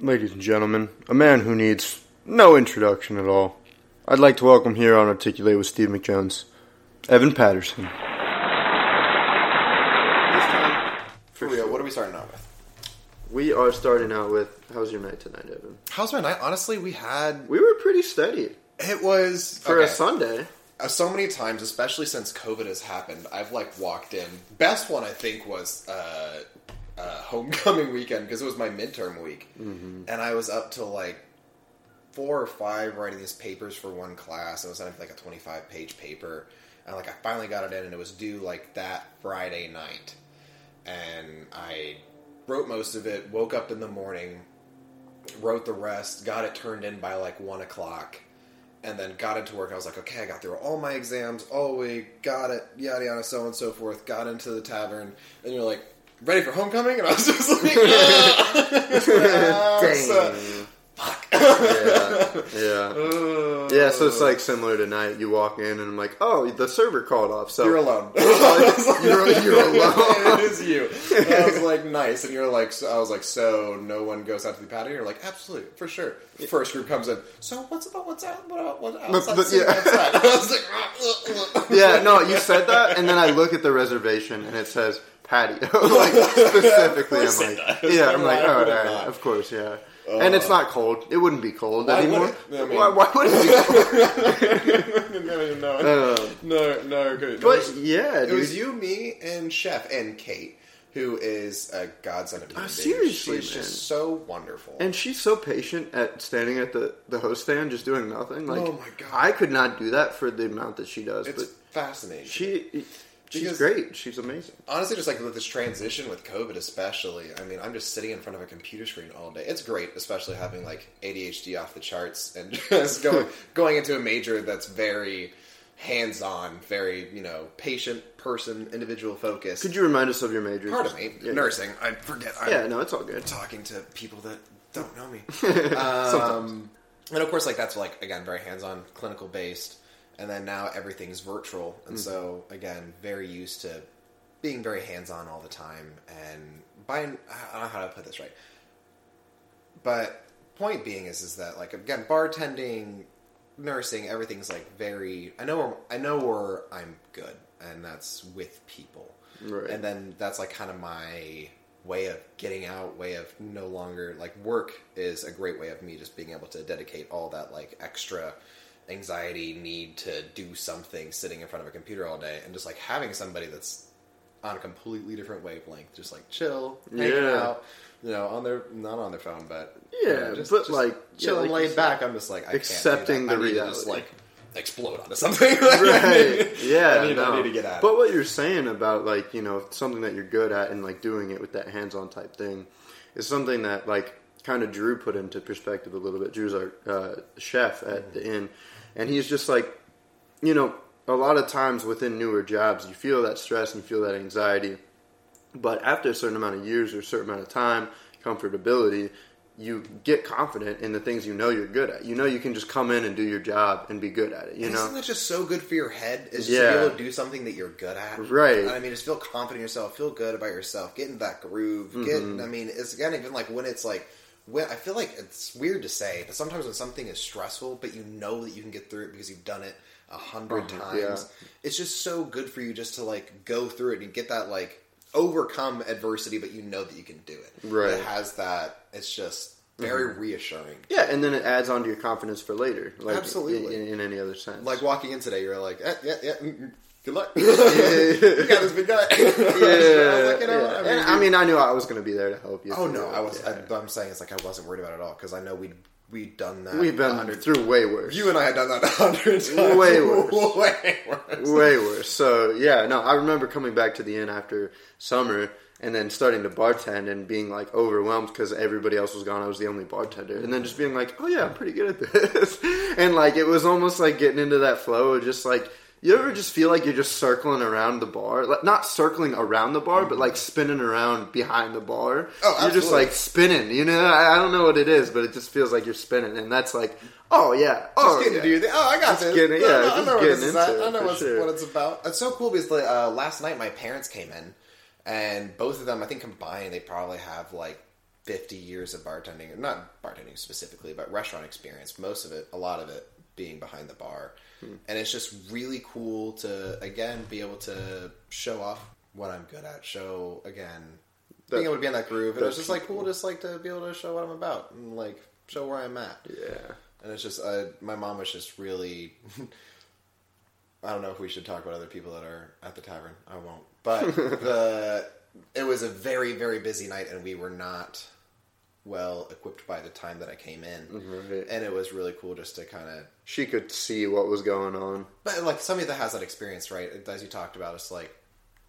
Ladies and gentlemen, a man who needs no introduction at all. I'd like to welcome here on Articulate with Steve McJones, Evan Patterson. This time, For real, what are we starting out with? we are starting out with How's your night tonight, Evan? How's my night? Honestly, we had We were pretty steady it was for a. Sunday. Uh, so many times, especially since COVID has happened, I've like walked in. Best one I think was uh, uh, homecoming weekend because it was my midterm week, and I was up till like four or five writing these papers for one class. It was on like a twenty-five page paper, and like I finally got it in, and it was due like that Friday night, and I wrote most of it. Woke up in the morning, wrote the rest, got it turned in by like one o'clock, and then got into work. I was like, okay, I got through all my exams all week, got it, yada yada, so on and so forth. Got into the tavern, and you're like, ready for homecoming? And I was just like, ah, so- Dang. fuck. Yeah, yeah. Yeah, so it's like similar tonight. You walk in and I'm like, oh, the server called off. So You're alone. You're- you're alone. it is you. And I was like, nice. And you're like, so, I was like, so no one goes out to the patio? You're like, absolutely, for sure. First group comes in. So what's about what's out? What, out- what outside? but- sitting yeah. outside? I was like, "Ah, uh, uh." yeah, no, you said that, and then I look at the reservation and it says patio, like specifically. I'm like, does. yeah, I'm like, oh, it right, of course, yeah. and it's not cold. It wouldn't be cold Why anymore. would it? I mean- why, why would it be cold? no, no, Uh, no, no. okay. but yeah, It dude. was you, me, and Chef, and Kate, who is a godsend of a human seriously, She's man. just so wonderful. And she's so patient at standing at the, the host stand, just doing nothing. Like, Oh my God. I could not do that for the amount that she does. it's but fascinating. she, she's Because- great. She's amazing. Honestly, just like with this transition with COVID, especially. I mean, I'm just sitting in front of a computer screen all day. It's great, especially having like ADHD off the charts and just going going into a major that's very hands-on, very you know patient person, individual focused. Could you remind us of your major? Pardon me, Yeah. nursing. I forget. I'm Yeah, no, it's all good. talking to people that don't know me. um, and of course, like that's like again very hands-on, clinical based, and then now everything's virtual, and mm-hmm. so again very used to being very hands-on all the time. And by I don't know how to put this right, but point being is is that like again bartending, nursing, everything's like very. I know where I know where I'm good, and that's with people. Right. And then that's like kind of my way of getting out, way of no longer like work is a great way of me just being able to dedicate all that like extra anxiety need to do something sitting in front of a computer all day and just like having somebody that's on a completely different wavelength, just like chill, hanging Yeah. out, you know, on their not on their phone, but Yeah, you know, but, like, yeah, chilling, like you laid back. I'm just like I accepting can't do that. the I to just like explode onto something. right. Yeah. I need, no. I need to get out. But what you're saying about like you know something that you're good at and like doing it with that hands-on type thing is something that like kind of Drew put into perspective a little bit. Drew's our uh, chef at the inn, and he's just like, you know, a lot of times within newer jobs, you feel that stress and you feel that anxiety, but after a certain amount of years or a certain amount of time, comfortability. You get confident in the things you know you're good at. You know you can just come in and do your job and be good at it. You And know, Isn't that just so good for your head? Is just to Yeah. be able to do something that you're good at, Right. I mean, just feel confident in yourself, feel good about yourself, get in that groove. Get, Mm-hmm. I mean, it's again even like when it's like when I feel like it's weird to say, but sometimes when something is stressful, but you know that you can get through it because you've done it a hundred Uh-huh, times. It's just so good for you just to like go through it and get that like overcome adversity, but you know that you can do it. Right. It has that. It's just very reassuring. Yeah, and then it adds on to your confidence for later. Like Absolutely. In, in any other sense. Like walking in today, you're like, eh, yeah, yeah, good luck. you got this big guy. yeah, I like, you know, yeah. I mean, and I mean, I knew I was going to be there to help you. oh no, it. I was. Yeah. I, I'm saying it's like I wasn't worried about it at all because I know we'd we'd done that. We've been through way worse. You and I had done that a hundred times. Way worse. Way worse. way worse. So yeah, no, I remember coming back to the inn after summer and then starting to bartend and being like overwhelmed because everybody else was gone. I was the only bartender, and then just being like, oh yeah, I'm pretty good at this. and like it was almost like getting into that flow of just like. You ever just feel like you're just circling around the bar? Like, not circling around the bar, but like spinning around behind the bar. Oh, absolutely. You're just like spinning. You know, I, I don't know what it is, but it just feels like you're spinning, and that's like, oh yeah, oh Just getting yeah. to do. Oh, I got Just this. getting- yeah, no, I just know what getting into it, I know for what's, sure. what it's about. It's so cool because uh, last night my parents came in, and both of them, I think combined, they probably have like 50 years of bartending, or not bartending specifically, but restaurant experience. Most of it, a lot of it, being behind the bar, Hmm. and it's just really cool to again be able to show off what I'm good at. Show again being able to be in that groove, and that it's just like cool, just like to be able to show what I'm about and like show where I'm at. Yeah. And it's just, uh, my mom was just really. I don't know if we should talk about other people that are at the tavern. I won't. But the it was a very very busy night, and we were not well equipped by the time that I came in, Right. and it was really cool just to kind of. She could see what was going on. But like somebody that has that experience, right? As you talked about, it's like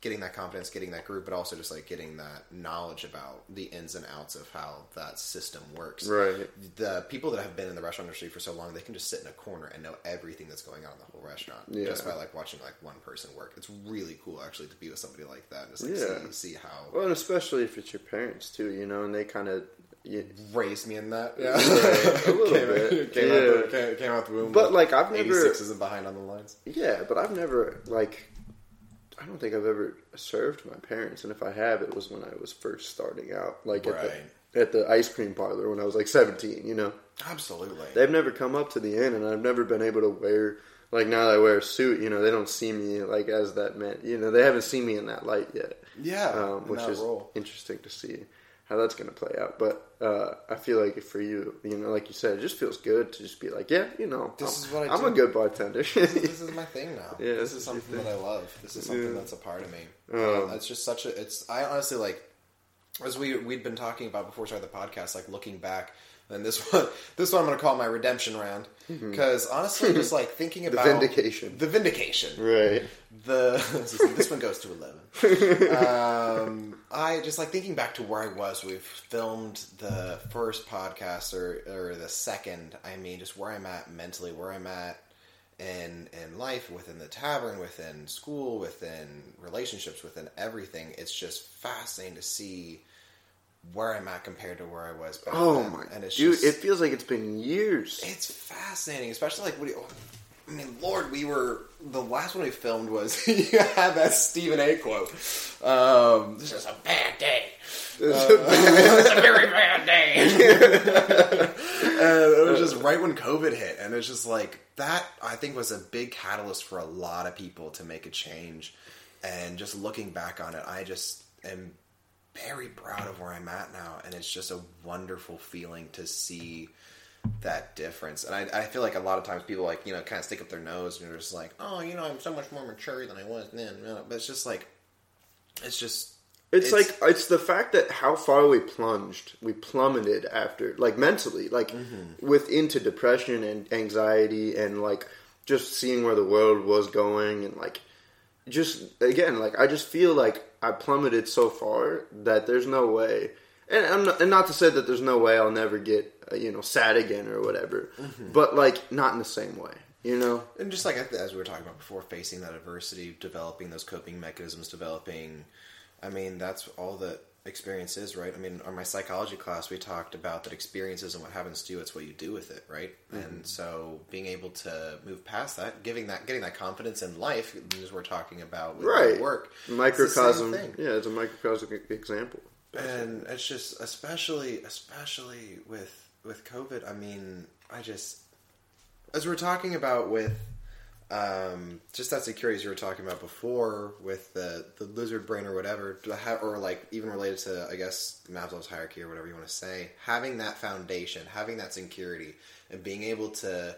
getting that confidence, getting that group, but also just like getting that knowledge about the ins and outs of how that system works. Right. The people that have been in the restaurant industry for so long, they can just sit in a corner and know everything that's going on in the whole restaurant Yeah. just by like watching like one person work. It's really cool actually to be with somebody like that and just like Yeah. see, see how Well, and especially if it's your parents too, you know, and they kind of. Yeah. raised me in that. Yeah, Right. A little came, bit. Came, Yeah. out the, came, out the womb. But like I've never, 86 isn't behind on the lines. yeah, but I've never like, I don't think I've ever served my parents, and if I have, it was when I was first starting out, like at the at the ice cream parlor when I was like seventeen. You know, Absolutely. they've never come up to the inn, and I've never been able to wear like now that I wear a suit. You know, they don't see me like as that man. You know, they haven't seen me in that light yet. yeah, um, which is role. interesting to see how that's going to play out. But uh, I feel like for you, you know, like you said, it just feels good to just be like, yeah, you know, This I'm, is what I I'm do. a good bartender. this is my thing now. Yeah, this this is is something that I love. This is something Yeah. that's a part of me. Um, it's just such a. It's I honestly like as we we'd been talking about before we started the podcast, like looking back. And this one, this one, I'm going to call my redemption round. Because honestly, just like thinking Mm-hmm. the vindication, the vindication, right? the this one goes to 11 um, i just like thinking back to where i was we've filmed the first podcast or, or the second i mean just where i'm at mentally where i'm at in in life within the tavern within school within relationships within everything. It's just fascinating to see where i'm at compared to where i was back Oh then. my, and it's dude, just it feels like it's been years. it's fascinating, especially like what do you, I mean, Lord, we were the last one we filmed was you had that Stephen A. quote. Um, this is a bad day. It's a very bad day. and it was just right when COVID hit, and it's just like that. I think was a big catalyst for a lot of people to make a change. And just looking back on it, I just am very proud of where I'm at now, and it's just a wonderful feeling to see that difference. And I, I feel like a lot of times people like you know kind of stick up their nose and they're just like, oh, you know, I'm so much more mature than I was then. But it's just like, it's just It's, It's- like it's the fact that how far we plunged, we plummeted after, like mentally, like Mm-hmm. with into depression and anxiety, and like just seeing where the world was going, and like just again, like I just feel like I plummeted so far that there's no way, and I'm not, and not to say that there's no way I'll never get uh, you know sad again or whatever, Mm-hmm. but like not in the same way, you know. And just like as we were talking about before, facing that adversity, developing those coping mechanisms, developing. I mean, that's all that experience is, right? I mean, on my psychology class, we talked about that experience isn't what happens to you; it's what you do with it, right? Mm-hmm. And so, being able to move past that, giving that, getting that confidence in life, as we're talking about with Right. work, it's Microcosm, thing. yeah, it's a microcosm example. and it's just especially especially with with covid i mean i just as we're talking about with um just that security as you were talking about before with the the lizard brain or whatever or like even related to i guess maslow's hierarchy or whatever you want to say having that foundation having that security and being able to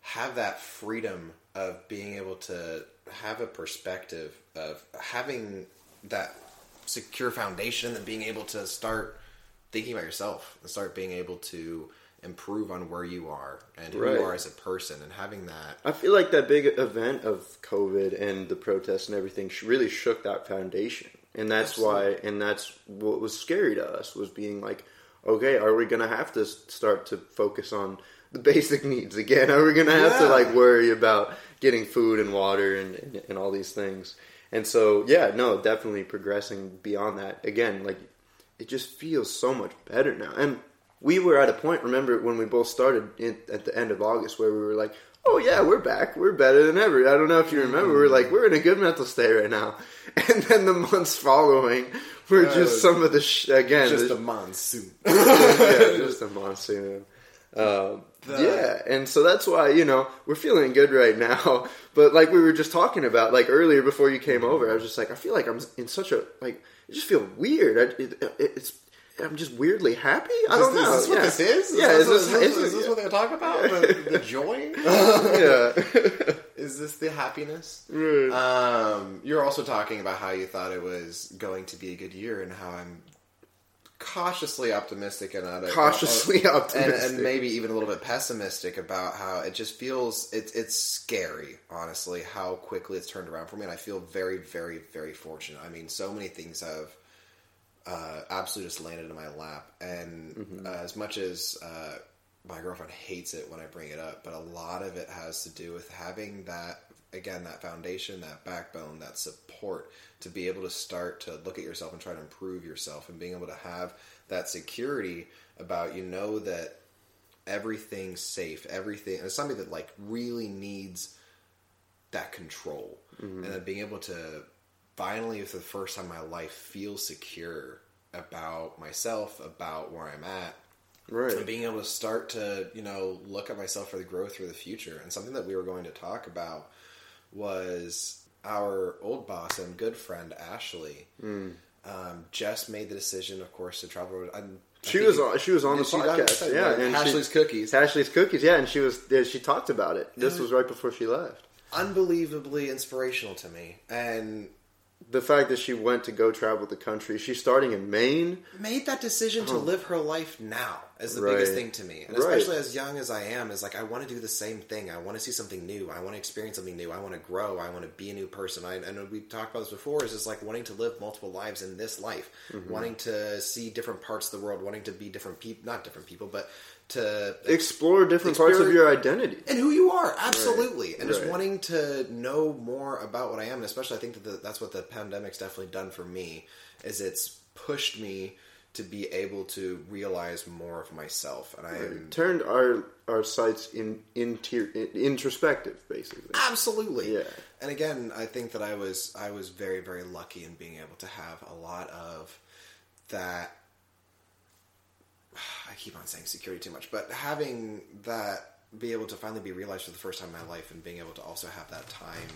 have that freedom of being able to have a perspective of having that secure foundation and then being able to start thinking about yourself and start being able to improve on where you are and who Right. you are as a person and having that I feel like that big event of COVID and the protests and everything really shook that foundation, and that's why, and that's what was scary to us was being like, okay, are we gonna have to start to focus on the basic needs again? Are we gonna have to like worry about getting food and water and, and and all these things? And so, yeah, no, definitely progressing beyond that. Again, like it just feels so much better now. And we were at a point, remember, when we both started in, at the end of August, where we were like, oh, yeah, we're back. We're better than ever. I don't know if you remember. We're like, we're in a good mental state right now. And then the months following We're Uh, just some of the sh- again. just the- a monsoon. yeah, just a monsoon. Um, The- yeah, and so that's why you know we're feeling good right now. But like we were just talking about, like earlier before you came over, I was just like, I feel like I'm in such a like, I just feel weird. I, it, it, it's I'm just weirdly happy. I don't know. Is this what yeah. this is? Yeah, is, is this, this, is, this, is is this- what they talk about? The, the joy? yeah. is this the happiness? Right. Um, you're also talking about how you thought it was going to be a good year, and how I'm cautiously optimistic and not Cautiously and, optimistic. and maybe even a little bit pessimistic about how it just feels. It's it's scary, honestly, how quickly it's turned around for me, and I feel very, very, very fortunate. I mean, so many things have uh, absolutely just landed in my lap, and Mm-hmm. uh, as much as uh, my girlfriend hates it when I bring it up, but a lot of it has to do with having that again that foundation, that backbone, that support to be able to start to look at yourself and try to improve yourself, and being able to have that security about you know that everything's safe, everything. And it's something that like really needs that control, and then being able to finally, for the first time in my life, feel secure about myself, about where I'm at, and being able to start to you know look at myself for the growth for the future and something that we were going to talk about was our old boss and good friend ashley Hmm. um, just made the decision of course to travel I'm, She was on. She was on the podcast. Yeah, and ashley's cookies Ashley's cookies. Yeah, and she was. Yeah, she talked about it. This was right before she left. unbelievably inspirational to me and The fact that she went to go travel the country. She's starting in Maine. made that decision to live her life now is the Right. biggest thing to me and Right. especially as young as i am is like i want to do the same thing i want to see something new i want to experience something new i want to grow i want to be a new person i and we talked about this before is just like wanting to live multiple lives in this life Mm-hmm. wanting to see different parts of the world wanting to be different people not different people but to Explore different parts of your identity. and who you are absolutely and just wanting to know more about what i am and especially i think that the, that's what the pandemic's definitely done for me is it's pushed me to be able to realize more of myself and i am Turned our our sights in, inter, in introspective, basically. absolutely Yeah. and again i think that i was i was very very lucky in being able to have a lot of that i keep on saying security too much but having that be able to finally be realized for the first time in my life and being able to also have that time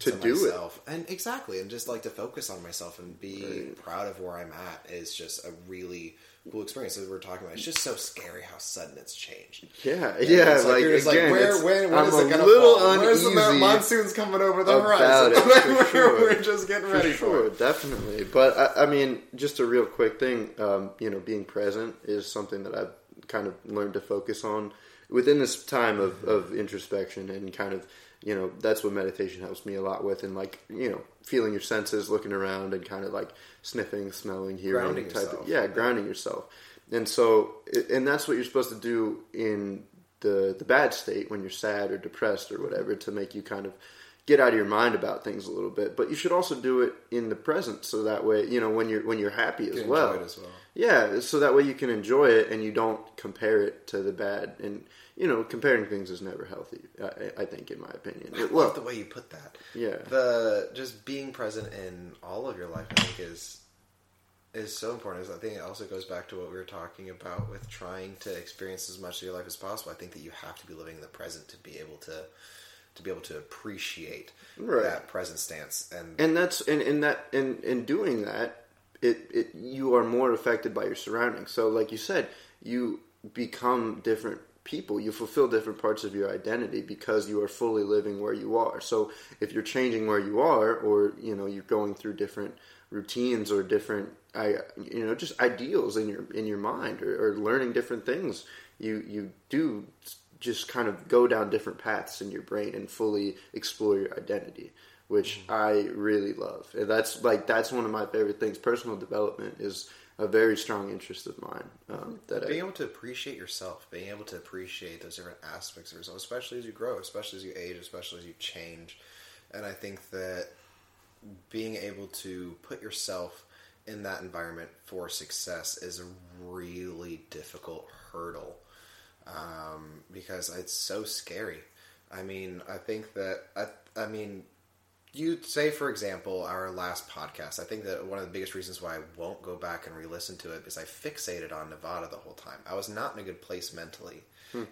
To do it. and exactly and just like to focus on myself and be Right. proud of where i'm at is just a really cool experience as we're talking about it's just so scary how sudden it's changed Yeah, yeah. it's like, just again, where, it's- when, when I'm is it gonna little fall? Where's the monsoon's coming over the horizon? it, for we're, sure. we're just getting ready for for, sure, it. definitely. But I, I mean, just a real quick thing. Um, you know, being present is something that I've kind of learned to focus on within this time of, of introspection and kind of you know that's what meditation helps me a lot with and like you know feeling your senses looking around and kind of like sniffing smelling hearing Grounding type yourself. of yeah grounding yourself and so and that's what you're supposed to do in the the bad state when you're sad or depressed or whatever to make you kind of get out of your mind about things a little bit but you should also do it in the present so that way you know when you're when you're happy as well enjoy it as well. yeah so that way you can enjoy it and you don't compare it to the bad and you know comparing things is never healthy i, I think in my opinion I love the way you put that. yeah The just being present in all of your life, I think, is is so important. I think it also goes back to what we were talking about with trying to experience as much of your life as possible. I think that you have to be living in the present to be able to to be able to appreciate Right. that present stance. And, and that's and in that in in doing that it, it you are more affected by your surroundings so like you said you become different people you fulfill different parts of your identity because you are fully living where you are so if you're changing where you are or you know you're going through different routines or different i you know just ideals in your in your mind or, or learning different things you you do just kind of go down different paths in your brain and fully explore your identity which I really love. And that's like that's one of my favorite things. Personal development is a very strong interest of mine. Um, that being I, able to appreciate yourself, being able to appreciate those different aspects of yourself, especially as you grow, especially as you age, especially as you change. And I think that being able to put yourself in that environment for success is a really difficult hurdle um, because it's so scary. I mean, I think that I, I mean, you say, for example, our last podcast, I think that one of the biggest reasons why I won't go back and re-listen to it is I fixated on Nevada the whole time. I was not in a good place mentally,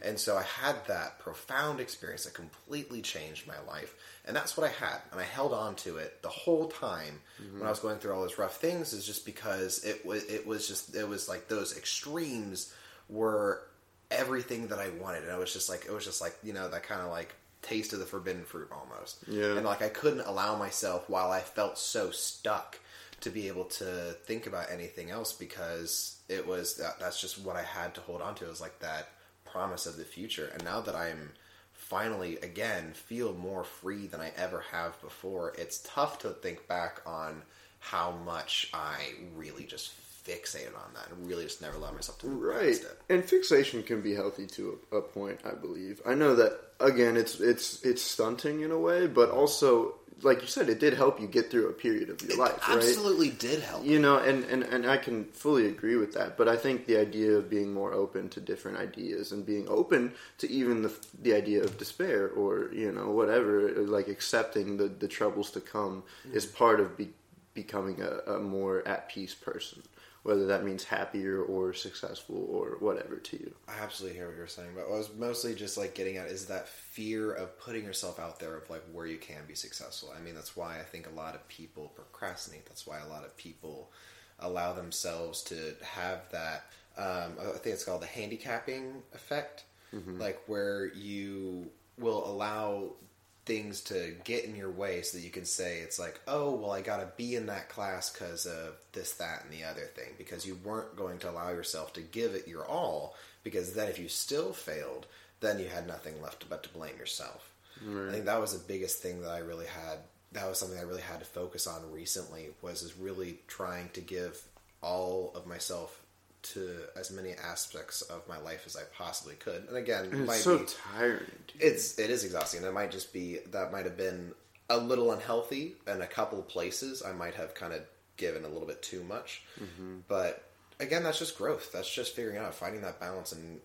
and so I had that profound experience that completely changed my life, and that's what I had, and I held on to it the whole time when I was going through all those rough things. Is just because it was it was just it was like those extremes were everything that I wanted, and it was just like it was just like you know that kind of like taste of the forbidden fruit almost. Yeah. And like I couldn't allow myself while I felt so stuck to be able to think about anything else because it was that, that's just what I had to hold on to. It was like that promise of the future. And now that I'm finally again feel more free than I ever have before, it's tough to think back on how much I really just fixated on that and really just never allowed myself to move Right, it. and fixation can be healthy to a, a point. I believe. I know that again. It's it's it's stunting in a way, but also, like you said, it did help you get through a period of your It life, right? absolutely did help. You know, and, and, and I can fully agree with that. But I think the idea of being more open to different ideas and being open to even the, the idea of despair or, you know, whatever, like accepting the, the troubles to come is mm. part of be, becoming a, a more at peace person, whether that means happier or successful or whatever to you. I absolutely hear what you're saying, but what I was mostly just like getting at is that fear of putting yourself out there of like where you can be successful. I mean, that's why I think a lot of people procrastinate. That's why a lot of people allow themselves to have that. Um, I think it's called the handicapping effect, like where you will allow things to get in your way so that you can say it's like oh well i gotta be in that class because of this that and the other thing. Because you weren't going to allow yourself to give it your all because then if you still failed then you had nothing left but to blame yourself. I think that was the biggest thing that i really had that was something i really had to focus on recently was is really trying to give all of myself to as many aspects of my life as i possibly could and again And might it's so be- tiring. dude. it's it is exhausting. It might just be that might have been a little unhealthy in a couple places. I might have kind of given a little bit too much, Mm-hmm. but again, that's just growth. That's just figuring out finding that balance and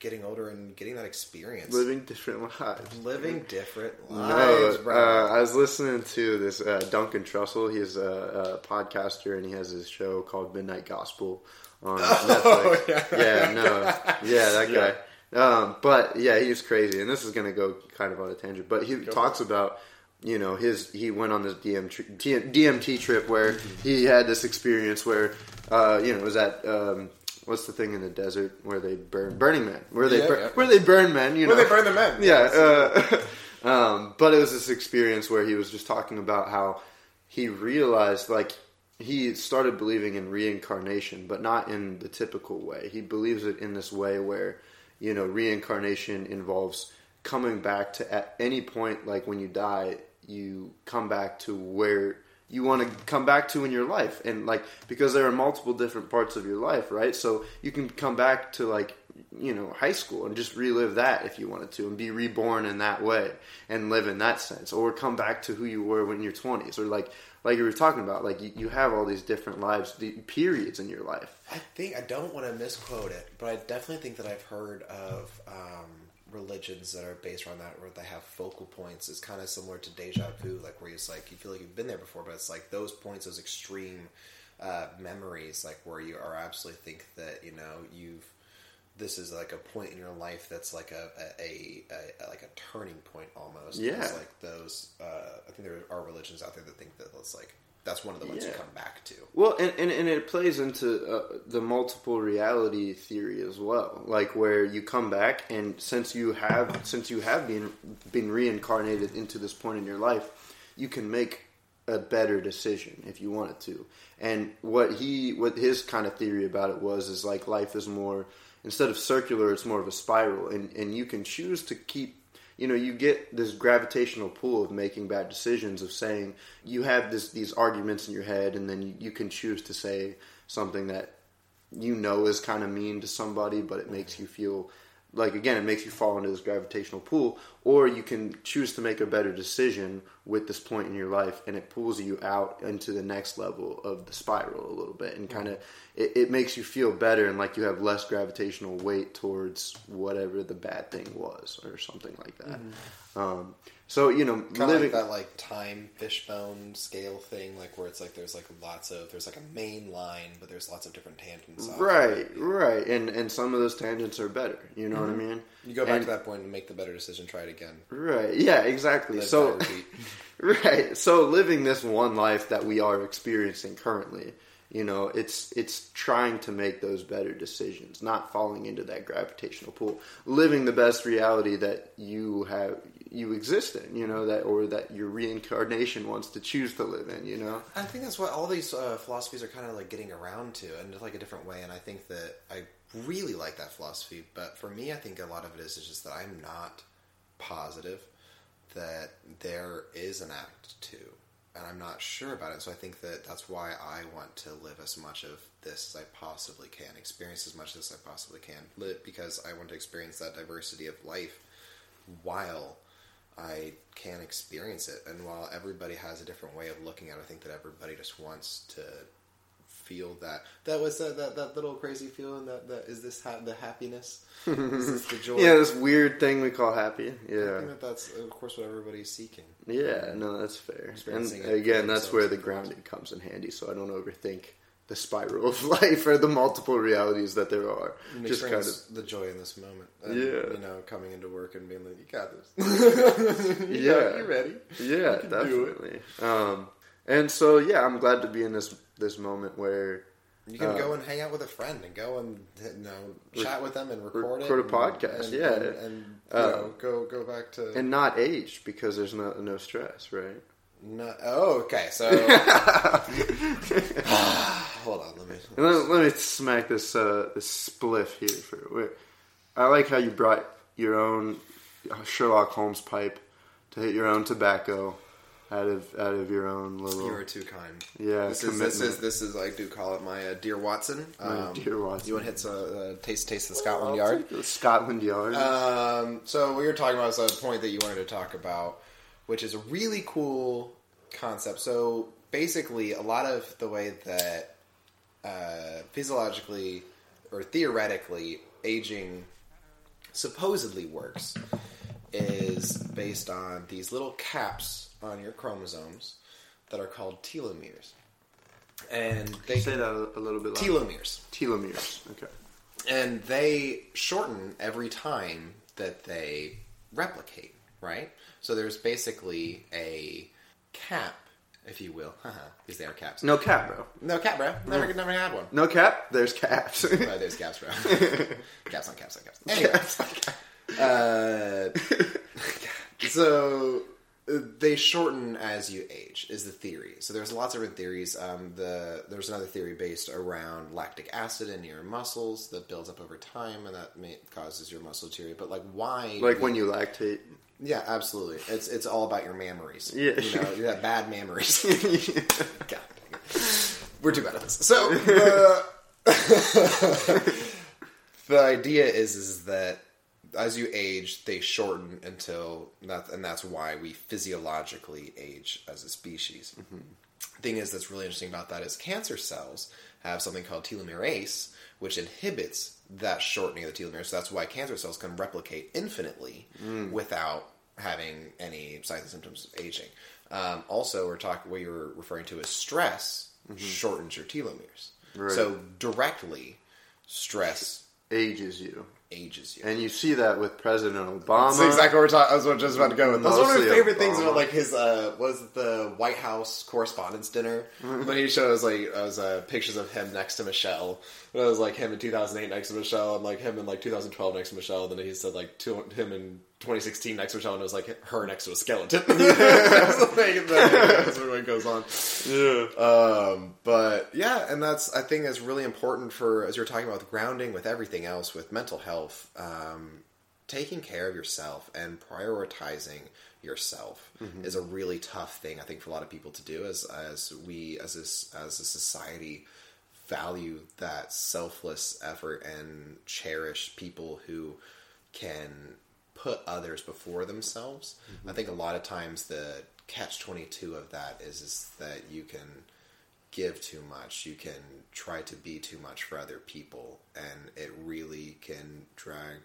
getting older and getting that experience, Living different lives. living different No, lives, bro. uh, I was listening to this uh, Duncan Trussell. He's a, a podcaster and he has his show called Midnight Gospel on Oh, Netflix. yeah. no, yeah, that guy. Um, but yeah, he was crazy, and this is going to go kind of on a tangent. But he talks about you know his he went on this DM tri- DMT trip where he had this experience where uh, you know it was at. Um, What's the thing in the desert where they burn Burning Man? Where they Yeah, bur- yeah. where they burn men? You Where know, they burn the men. Yeah, uh, um, but it was this experience where he was just talking about how he realized, like, he started believing in reincarnation, but not in the typical way. He believes it in this way where, you know, reincarnation involves coming back to at any point, like when you die, you come back to where you want to come back to in your life and like because there are multiple different parts of your life right so you can come back to like you know high school and just relive that if you wanted to and be reborn in that way and live in that sense or come back to who you were when you're 20s or like like you were talking about like you, you have all these different lives the periods in your life I think I don't want to misquote it, but I definitely think that I've heard of um, religions that are based around that, where they have focal points. It's kind of similar to deja vu, like where it's like you feel like you've been there before, but it's like those points, those extreme uh, memories, like where you are absolutely think that you know you've. This is like a point in your life that's like a a, a, a like a turning point almost. Yeah. It's like those. Uh, I think there are religions out there that think that it's like that's one of the ones you come back to. Well, and, and, and it plays into uh, the multiple reality theory as well, like where you come back and since you have since you have been been reincarnated into this point in your life, you can make a better decision if you wanted to. And what he what his kind of theory about it was is like life is more instead of circular, it's more of a spiral, and and you can choose to keep you know you get this gravitational pull of making bad decisions of saying you have this these arguments in your head and then you, you can choose to say something that you know is kind of mean to somebody but it makes you feel like again it makes you fall into this gravitational pull or you can choose to make a better decision with this point in your life and it pulls you out into the next level of the spiral a little bit and kind of it, it makes you feel better and like you have less gravitational weight towards whatever the bad thing was or something like that. Um, so you know Kind of living like that like time fishbone scale thing, like where it's like there's like lots of there's like a main line, but there's lots of different tangents. right right and and some of those tangents are better you know what i mm-hmm. mean You go back And- to that point and make the better decision. Try it again. right yeah exactly Live, so. Right. So living this one life that we are experiencing currently, you know, it's it's trying to make those better decisions, not falling into that gravitational pull, living the best reality that you have you exist in, you know, that or that your reincarnation wants to choose to live in, you know. I think that's what all these uh, philosophies are kind of like getting around to, and like a different way. And I think that I really like that philosophy. But for me, I think a lot of it is just that I'm not positive that there is an act two, and I'm not sure about it. So I think that that's why I want to live as much of this as I possibly can, experience as much as I possibly can, because I want to experience that diversity of life while I can experience it. And while everybody has a different way of looking at it, I think that everybody just wants to feel that. That was that that, that little crazy feeling. That that is this ha- the happiness? is this the joy? Yeah, this weird thing we call happy. I Yeah. think that that's of course what everybody's seeking. Yeah, no, that's fair. And again, that's where the grounding comes in handy, so I don't overthink the spiral of life or the multiple realities that there are. Just kind of the joy in this moment. And, Yeah. you know, coming into work and being like, "You got this. You Yeah. got- you ready." Yeah, it. definitely. Um, and so yeah, I'm glad to be in this this moment where You can Uh, go and hang out with a friend and go and you know chat with them and record, record a it. podcast, and, yeah. and, and you Uh, know, go go back to and not aged because there's no no stress, right? No, oh, okay. So hold on, let me. Let, let me smack this uh, this spliff here for. wait. I like how you brought your own Sherlock Holmes pipe to hit your own tobacco out of out of your own little. You are too kind. Yeah, this is this is this is I do call it my uh, dear Watson. My dear Watson. You want to hit some uh, taste taste of the Scotland Yard? the Scotland Yard. Um, so what you're talking about is a point that you wanted to talk about, which is a really cool concept. So basically, a lot of the way that uh, physiologically or theoretically aging supposedly works is based on these little caps on your chromosomes that are called telomeres, and they Say that a, little bit louder. telomeres Telomeres. Okay. and they shorten every time that they replicate, right? So there's basically a cap, if you will, because they are caps. No cap, bro. no cap, bro. Never, never had one. No cap. There's caps. There's caps, bro. caps on caps on caps. Anyway, uh, so uh, they shorten as you age is the theory. So there's lots of different theories. Um, the there's another theory based around lactic acid in your muscles that builds up over time and that may, causes your muscle to deteriorate. But like why? like when you lactate. Yeah, absolutely. It's it's all about your memories. Yeah. you know, you have bad memories. God dang it. We're too bad at this. So the, uh, the idea is is that as you age, they shorten until that, and that's why we physiologically age as a species. The thing is, that's really interesting about that is cancer cells have something called telomerase, which inhibits that shortening of the telomere. So that's why cancer cells can replicate infinitely without having any signs and symptoms of aging. Um, also, we're talking what you're referring to as stress shortens your telomeres. Right. So directly, stress Ages you. Ages you. And you see that with President Obama. That's exactly what we're talking. I was just about to go with. That's one of my Mostly favorite things about like his uh, was the White House Correspondents' Dinner Mm-hmm. when he shows like I was uh, pictures of him next to Michelle. And it was like him in 2008 next to Michelle, and like him in like 2012 next to Michelle. And Then he said like two, him in 2016 next to Michelle, and it was like her next to a skeleton. That's the thing. That's goes on. Yeah. Um, but yeah, and that's I think is really important for as you're talking about with grounding, with everything else, with mental health, um, taking care of yourself and prioritizing yourself is a really tough thing. I think for a lot of people to do as as we as this as a society value that selfless effort and cherish people who can put others before themselves. I mm-hmm. think a lot of times the catch twenty two of that is is that you can give too much, you can try to be too much for other people, and it really can drag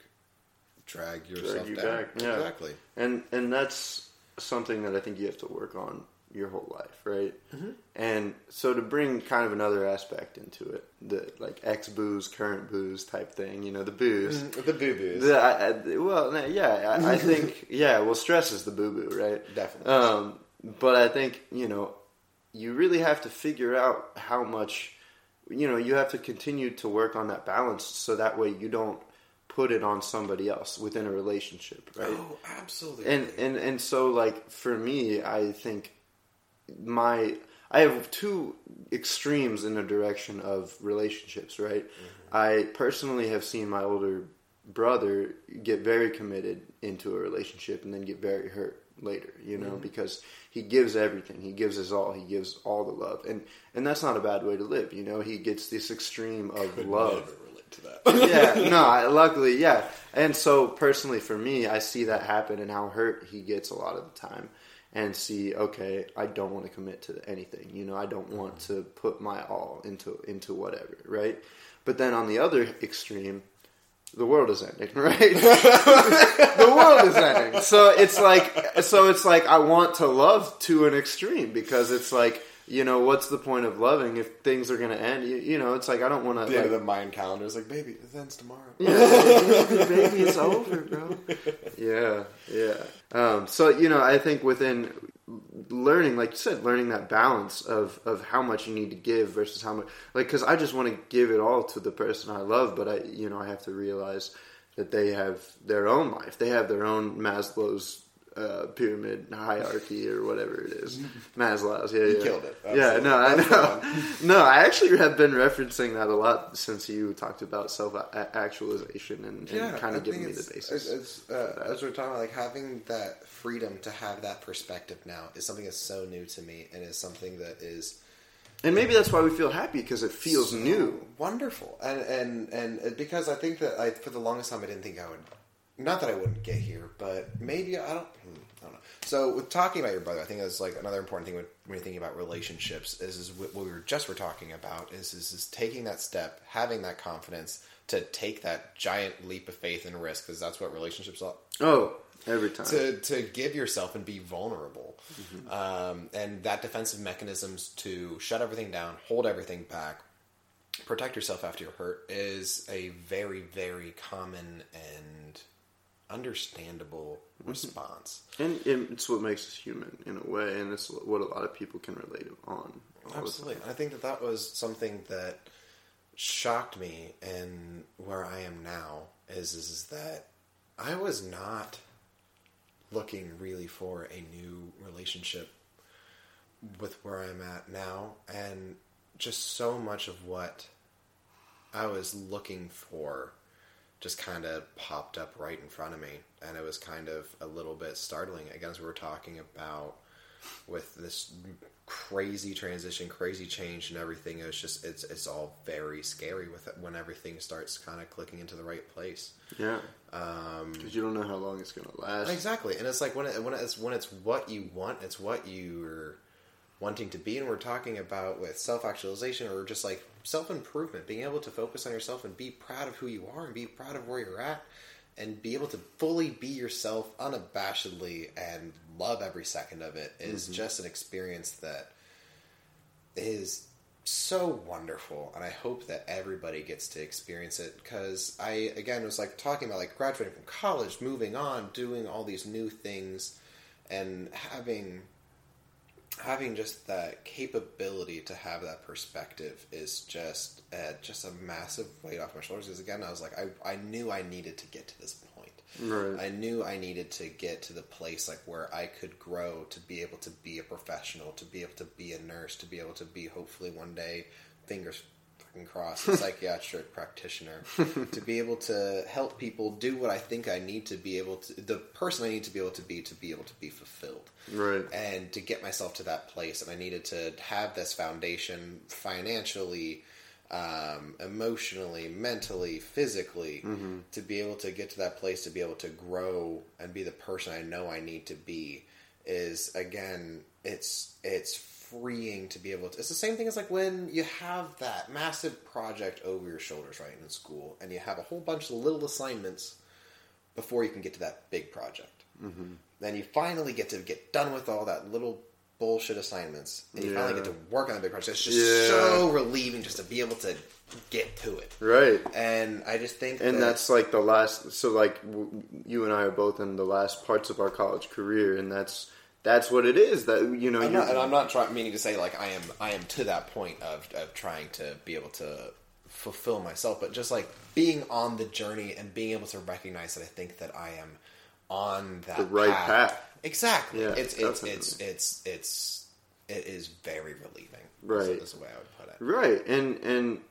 drag yourself you down. back, yeah. Exactly. and and that's something that I think you have to work on your whole life, right? Mm-hmm. And so to bring kind of another aspect into it, the like ex booze, current booze type thing, you know, the booze. The boo boos. The, I, I, well, no, yeah, I, I think yeah. Well, stress is the boo boo, right? Definitely. Um, but I think you know, you really have to figure out how much, you know, you have to continue to work on that balance, so that way you don't put it on somebody else within a relationship, right? Oh, absolutely. and and and so like for me i think my i have two extremes in the direction of relationships right? Mm-hmm. I personally have seen my older brother get very committed into a relationship and then get very hurt later you know mm-hmm. because he gives everything. He gives his all. He gives all the love. And and that's not a bad way to live you know? He gets this extreme of Could love. relate to that. yeah, no, I, luckily, yeah. And so personally, for me, I see that happen and how hurt he gets a lot of the time, and see, okay, I don't want to commit to anything. You know, I don't want to put my all into into whatever, right? But then on the other extreme, the world is ending, right? the world is ending. So it's like, so it's like I want to love to an extreme because it's like. You know what's the point of loving if things are going to end? You, you know, it's like I don't want to. the end of the Mayan calendar is like, baby, it ends tomorrow. Yeah, baby, it's over, bro. Yeah, yeah. Um, so you know, I think within learning, like you said, learning that balance of of how much you need to give versus how much, like, because I just want to give it all to the person I love, but I, you know, I have to realize that they have their own life. They have their own Maslow's. Uh, pyramid hierarchy or whatever it is, Maslow's. Yeah, yeah. killed it. Yeah, no, I know. No, I actually have been referencing that a lot since you talked about self actualization and, and kind I of giving me the basis. It's, it's, uh, as we're talking about, like having that freedom to have that perspective now is something that's so new to me, and is something that is and maybe that's why we feel happy because it feels so new. wonderful, and and and because I think that I for the longest time I didn't think I would. Not that I wouldn't get here, but maybe I don't. hmm, I don't know. So with talking about your brother, I think that's like another important thing when, when you're thinking about relationships is is what we were just were talking about is is, is taking that step, having that confidence to take that giant leap of faith and risk because that's what relationships are Oh, every time. to to give yourself and be vulnerable, um, and that defensive mechanisms to shut everything down, hold everything back, protect yourself after you're hurt is a very very common and understandable mm-hmm. response. and it's what makes us human in a way, and it's what a lot of people can relate on. all the time. Absolutely, I think that that was something that shocked me, and where I am now is is, is that I was not looking really for a new relationship with where I'm at now, and just so much of what I was looking for just kind of popped up right in front of me, and it was kind of a little bit startling. Again, as we were talking about with this crazy transition, crazy change, and everything, it was just it's it's all very scary with it when everything starts kind of clicking into the right place. Yeah, Um, because you don't know how long it's gonna last. Exactly, and it's like when it, when it's when it's what you want, it's what you're wanting to be, and we're talking about with self actualization or just like self improvement, being able to focus on yourself and be proud of who you are and be proud of where you're at, and be able to fully be yourself unabashedly and love every second of it is mm-hmm. just an experience that is so wonderful and i hope that everybody gets to experience it because i again was like talking about like graduating from college moving on doing all these new things and having having just that capability to have that perspective is just uh, just a massive weight off my shoulders because again i was like I, I knew i needed to get to this point Right. I knew I needed to get to the place like where I could grow to be able to be a professional, to be able to be a nurse, to be able to be hopefully one day, fingers crossed, a psychiatric practitioner, to be able to help people do what I think I need to be able to, the person I need to be able to be to be able to be fulfilled Right. and to get myself to that place and i needed to have this foundation financially um, emotionally mentally physically to be able to get to that place to be able to grow and be the person i know i need to be is again, it's it's freeing to be able to. It's the same thing as like when you have that massive project over your shoulders, right, in school, and you have a whole bunch of little assignments before you can get to that big project. Mm-hmm. Then you finally get to get done with all that little bullshit assignments, and you finally get to work on a big project. It's just Yeah. so relieving just to be able to get to it. Right. And I just think, And that, that's like the last. So like w- you and I are both in the last parts of our college career, and that's that's what it is. That you know, I'm not, and I'm not trying meaning to say like I am I am to that point of of trying to be able to fulfill myself, but just like being on the journey and being able to recognize that I think that I am on that The right path. Exactly. Yeah, it's it's it's it's it's it is very relieving. Right. Is the way I would put it. Right, and and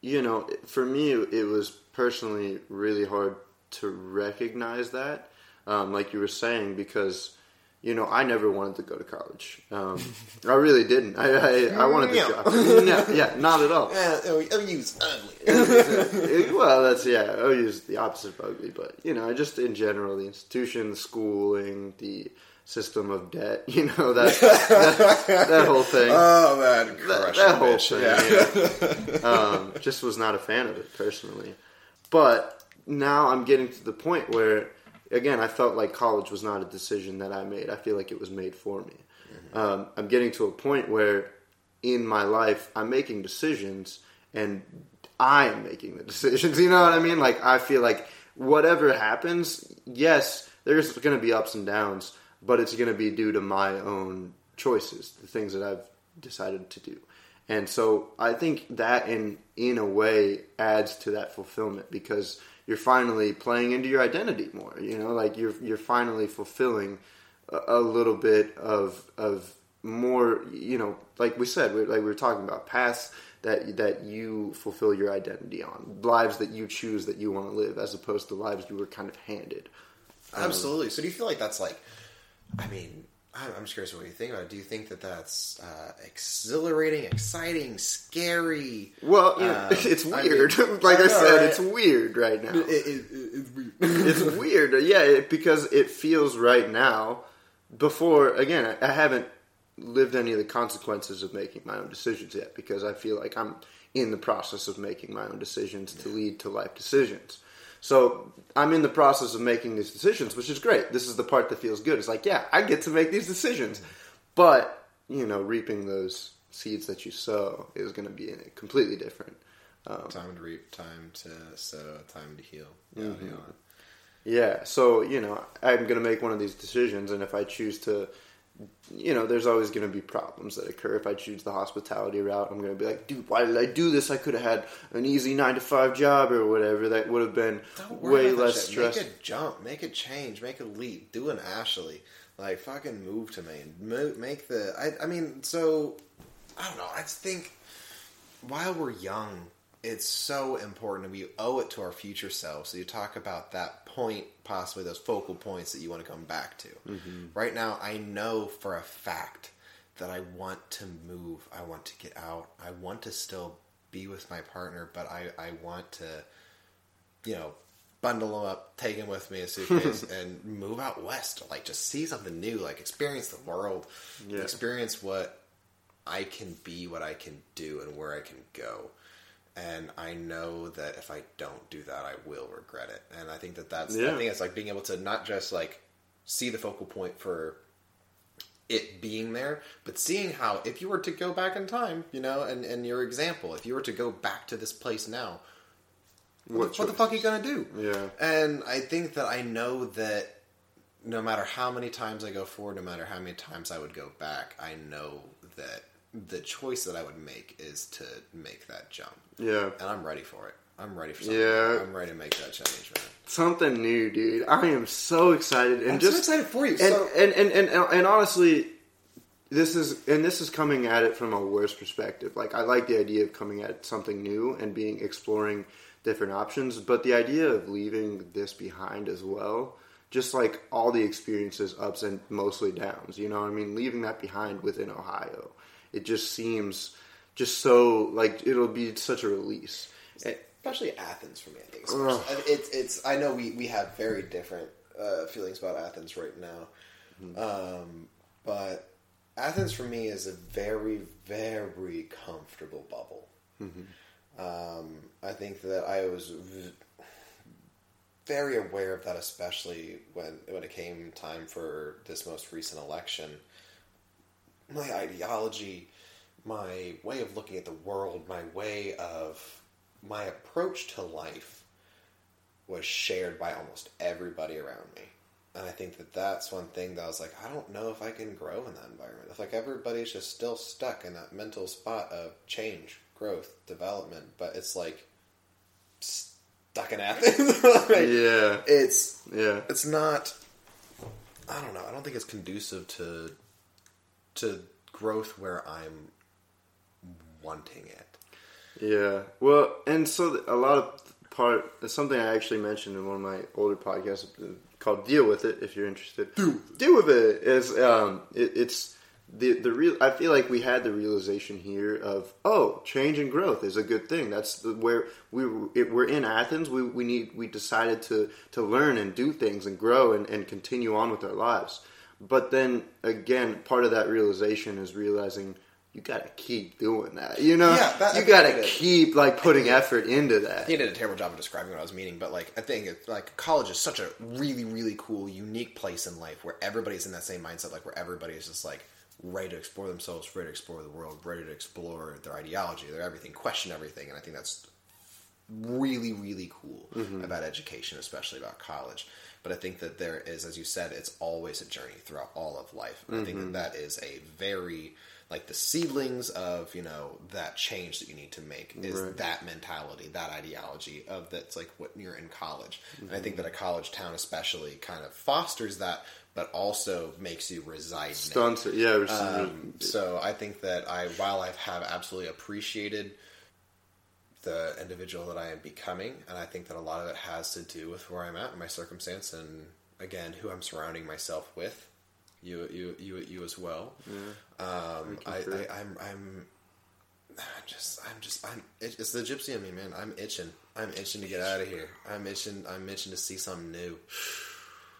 you know, for me, it was personally really hard to recognize that, um, like you were saying, because you know I never wanted to go to college. Um, I really didn't. I I, I wanted to No. drop. No, yeah, not at all. Yeah, oh, OU's ugly. Well, that's yeah. I use the opposite of ugly, but you know, just in general, the institution, the schooling, the system of debt. You know that that, that whole thing. oh man, that, that whole bitch. thing. Yeah. um, just was not a fan of it personally. But now I'm getting to the point where, again, I felt like college was not a decision that I made. I feel like it was made for me. Um, I'm getting to a point where, in my life, I'm making decisions, and I am making the decisions. You know what I mean? Like I feel like whatever happens, yes, there's going to be ups and downs, but it's going to be due to my own choices, the things that I've decided to do. And so I think that in in a way adds to that fulfillment because you're finally playing into your identity more. You know, like you're you're finally fulfilling a, a little bit of of more. You know, like we said, like we were talking about paths that that you fulfill your identity on, lives that you choose that you want to live, as opposed to lives you were kind of handed. Um, Absolutely. So do you feel like that's like? I mean, I'm I'm just curious what you think about it. Do you think that that's uh, exhilarating, exciting, scary? Well, you know, Um, it's I weird. mean, like I, I know, said, right? it's weird right now. it's weird. it's weird, yeah, because it feels right now. Before again, I, I haven't lived any of the consequences of making my own decisions yet because I feel like I'm in the process of making my own decisions to lead to life decisions. So I'm in the process of making these decisions, which is great. This is the part that feels good. It's like, yeah, I get to make these decisions, but you know, reaping those seeds that you sow is going to be completely different. Um, time to reap, time to sow, time to heal. Yeah, Mm-hmm. yeah. Yeah, so you know, I'm going to make one of these decisions, and if I choose to, you know, there's always going to be problems that occur. If I choose the hospitality route, I'm going to be like, dude, why did I do this? I could have had an easy nine to five job or whatever. That would have been way less stressful. Make a jump, make a change, make a leap, do an Ashley. Like fucking move to Maine. Move, make the. I, I mean, so I don't know. I just think while we're young, it's so important, and we owe it to our future selves. So you talk about that point, possibly those focal points that you want to come back to. Mm-hmm. Right now, I know for a fact that I want to move. I want to get out. I want to still be with my partner, but I, I want to you know, bundle them up, take them with me a suitcase, and move out west. Like, just see something new. Like, experience the world. Yeah. Experience what I can be, what I can do, and where I can go. And I know that if I don't do that, I will regret it. And I think that that's. I Yeah. think it's like being able to not just like see the focal point for it being there, but seeing how if you were to go back in time, you know, and, and your example, if you were to go back to this place now, what, What what the fuck are you gonna do? Yeah. And I think that I know that no matter how many times I go forward, no matter how many times I would go back, I know that the choice that I would make is to make that jump. Yeah, And I'm ready for it. I'm ready for something. Yeah. I'm ready to make that change, man. something new, dude. I am so excited, and I'm just so excited for you. and, so, and, and, and, and honestly this is and this is coming at it from a worse perspective like i like the idea of coming at something new and being exploring different options but the idea of leaving this behind as well just like all the experiences ups and mostly downs you know what i mean leaving that behind within ohio it just seems just so like it'll be such a release especially Athens for me, I think. Especially. It's it's. I know we we have very different uh, feelings about Athens right now, um, but Athens for me is a very, very comfortable bubble. Um, I think that I was v- very aware of that, especially when when it came time for this most recent election. My ideology, my way of looking at the world, my way of my approach to life was shared by almost everybody around me. And I think that that's one thing that I was like, I don't know if I can grow in that environment. It's like everybody's just still stuck in that mental spot of change, growth, development, but it's like stuck in Athens. Like, Yeah. It's Yeah. it's not. I don't know. I don't think it's conducive to to growth where I'm wanting it. Yeah. Well, and so a lot of part something I actually mentioned in one of my older podcasts called "Deal with It." If you're interested, deal with it is um, it, it's the the real. I feel like we had the realization here of oh, change and growth is a good thing. That's the, where we it, we're in Athens. We we need we decided to to learn and do things and grow and, and continue on with our lives. But then again, part of that realization is realizing you got to keep doing that. You know, Yeah, that- you gotta keep like putting effort into that. He did a terrible job of describing what I was meaning, but like I think it's like college is such a really, really cool, unique place in life where everybody's in that same mindset, like where everybody is just like ready to explore themselves, ready to explore the world, ready to explore their ideology, their everything, question everything, and I think that's really, really cool mm-hmm. about education, especially about college. But I think that there is, as you said, it's always a journey throughout all of life. And I think that that is a very like the seedlings of you know that change that you need to make is Right. that mentality, that ideology of that's like when you're in college. And I think that a college town especially kind of fosters that, but also makes you reside. Stunts yeah. Um, so I think that I, while I have absolutely appreciated the individual that I am becoming, and I think that a lot of it has to do with where I'm at in my circumstance, and again, who I'm surrounding myself with. You, you, you, you as well. Um, I. I, I'm, I'm just, I'm just, I'm. It, it's the gypsy in me, man. I'm itching. I'm itching to get out of here. I'm itching. I'm itching to see something new.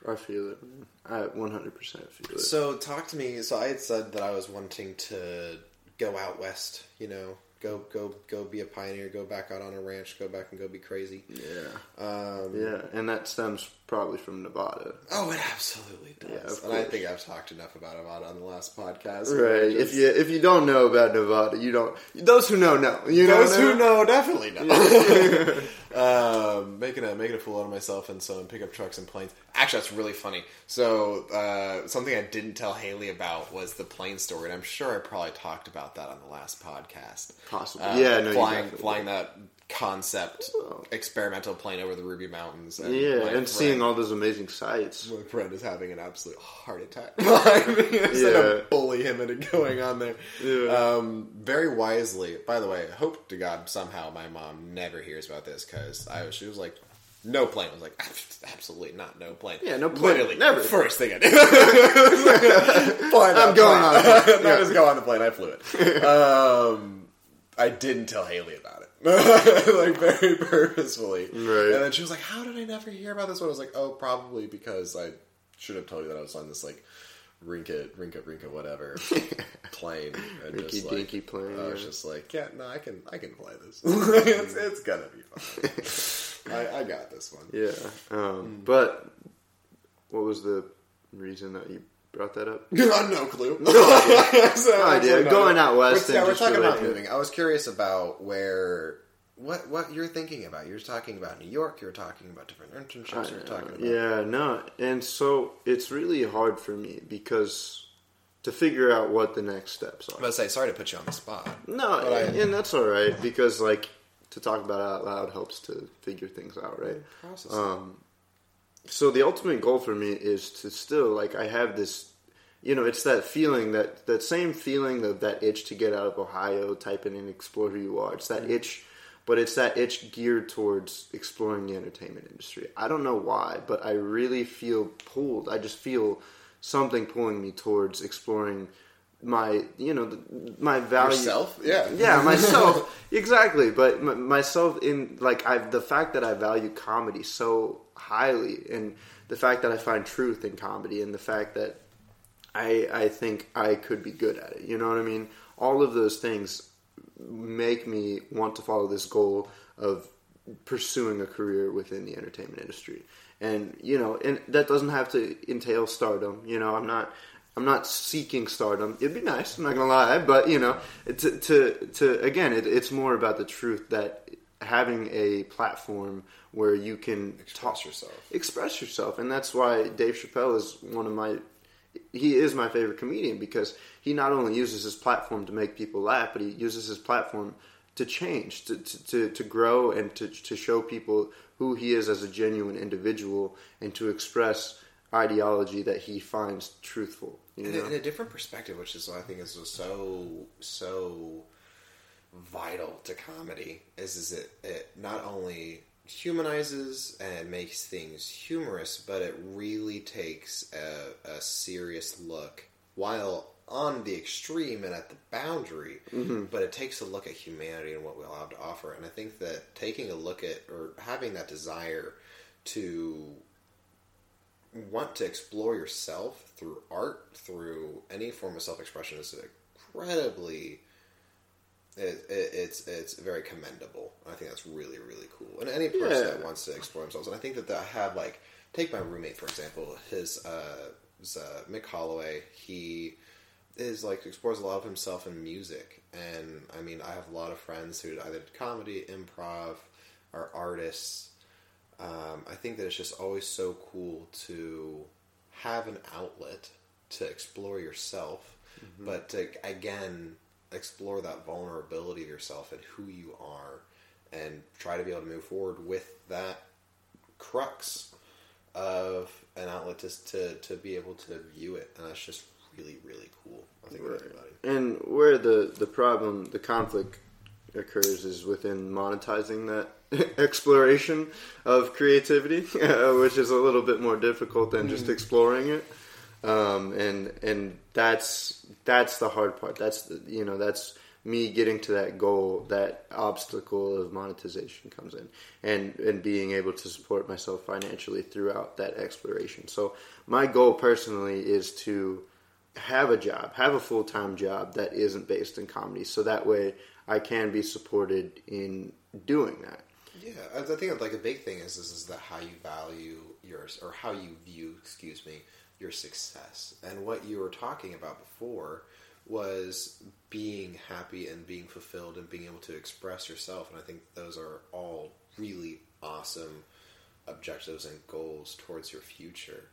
I feel it. Man. I 100 percent feel it. So talk to me. So I had said that I was wanting to go out west. You know, go go go be a pioneer. Go back out on a ranch. Go back and go be crazy. yeah, Um, yeah, and that stems probably from Nevada. Oh, it absolutely does. Yeah, and I think I've talked enough about Nevada on the last podcast. Right. Just- If you if you don't know about Nevada, you don't. Those who know know. You know. Those who know definitely know. um, making a making a fool out of myself in some pickup trucks and planes. Actually, that's really funny. So uh, something I didn't tell Haley about was the plane story, and I'm sure I probably talked about that on the last podcast. Possibly. Uh, yeah. No. flying flying that concept Oh. experimental plane over the Ruby Mountains. And Yeah, and friend- seeing all those amazing sights. my friend is having an absolute heart attack. Instead Yeah. of bully him into going on there. Yeah. Um, very wisely, by the way, hope to God somehow my mom never hears about this because I she was like, no plane. I was like, absolutely not, no plane. Yeah, no plane, Literally, never. First thing I did. I'm going on plane. Not just go on the plane. I flew it. Um, I didn't tell Haley about it, like very purposefully. Right. And then she was like, "How did I never hear about this one?" I was like, "Oh, probably because I should have told you that I was on this like rinka rinka rinka whatever plane and Rinky just like dinky plane, I was just like, yeah, no, I can I can play this. it's, it's gonna be fun. I, I got this one. Yeah. Um, But what was the reason that you brought that up? no clue. No idea. Going out west We're, yeah, we're talking about it. moving. I was curious about where. What what you're thinking about? You're talking about New York. You're talking about different internships. You're talking about yeah, no, and so it's really hard for me because to figure out what the next steps are. gonna say sorry to put you on the spot. No, But I- and that's all right because like to talk about it out loud helps to figure things out, right? Process. Um, so the ultimate goal for me is to still like I have this, you know, it's that feeling that that same feeling of that itch to get out of Ohio, type in and explore who you are. It's that mm-hmm. itch, but it's that itch geared towards exploring the entertainment industry. I don't know why, but I really feel pulled. I just feel something pulling me towards exploring my, you know, the, my value Yourself? Yeah. yeah, myself exactly. But m- myself in like I the fact that I value comedy so highly, and the fact that I find truth in comedy, and the fact that I I think I could be good at it. You know what I mean? All of those things make me want to follow this goal of pursuing a career within the entertainment industry. And you know, and that doesn't have to entail stardom. You know, I'm not I'm not seeking stardom. It'd be nice. I'm not gonna lie, but you know, to to, to again, it, it's more about the truth that having a platform where you can Express yourself. express yourself, and that's why Dave Chappelle is one of my. He is my favorite comedian because he not only uses his platform to make people laugh, but he uses his platform to change, to to, to, to grow, and to to show people who he is as a genuine individual, and to express ideology that he finds truthful. You in, know? a, in a different perspective, which is I think is so so vital to comedy, is is it it not only humanizes and makes things humorous, but it really takes a, a serious look while on the extreme and at the boundary, mm-hmm. but it takes a look at humanity and what we all have to offer. And I think that taking a look at or having that desire to want to explore yourself through art, through any form of self expression is incredibly. It, it, it's it's very commendable. I think that's really really cool. And any person Yeah. that wants to explore themselves, and I think that I have like take my roommate for example. His uh, uh, Mick Holloway. He is like explores a lot of himself in music, and I mean I have a lot of friends who either did comedy, improv, are artists. Um, I think that it's just always so cool to have an outlet to explore yourself, but to again explore that vulnerability of yourself and who you are, and try to be able to move forward with that crux of an outlet to to, to be able to view it, and that's just really really cool. I think Right. everybody. And where the, the problem, the conflict occurs is within monetizing that exploration of creativity, which is a little bit more difficult than just mm-hmm. exploring it. Um, and and that's that's the hard part. That's the, you know that's me getting to that goal. That obstacle of monetization comes in, and and being able to support myself financially throughout that exploration. So my goal personally is to have a job, have a full time job that isn't based in comedy, so that way I can be supported in doing that. Yeah, I think like a big thing is, is is that how you value yours or how you view, excuse me, your success. And what you were talking about before was being happy and being fulfilled and being able to express yourself. And I think those are all really awesome objectives and goals towards your future.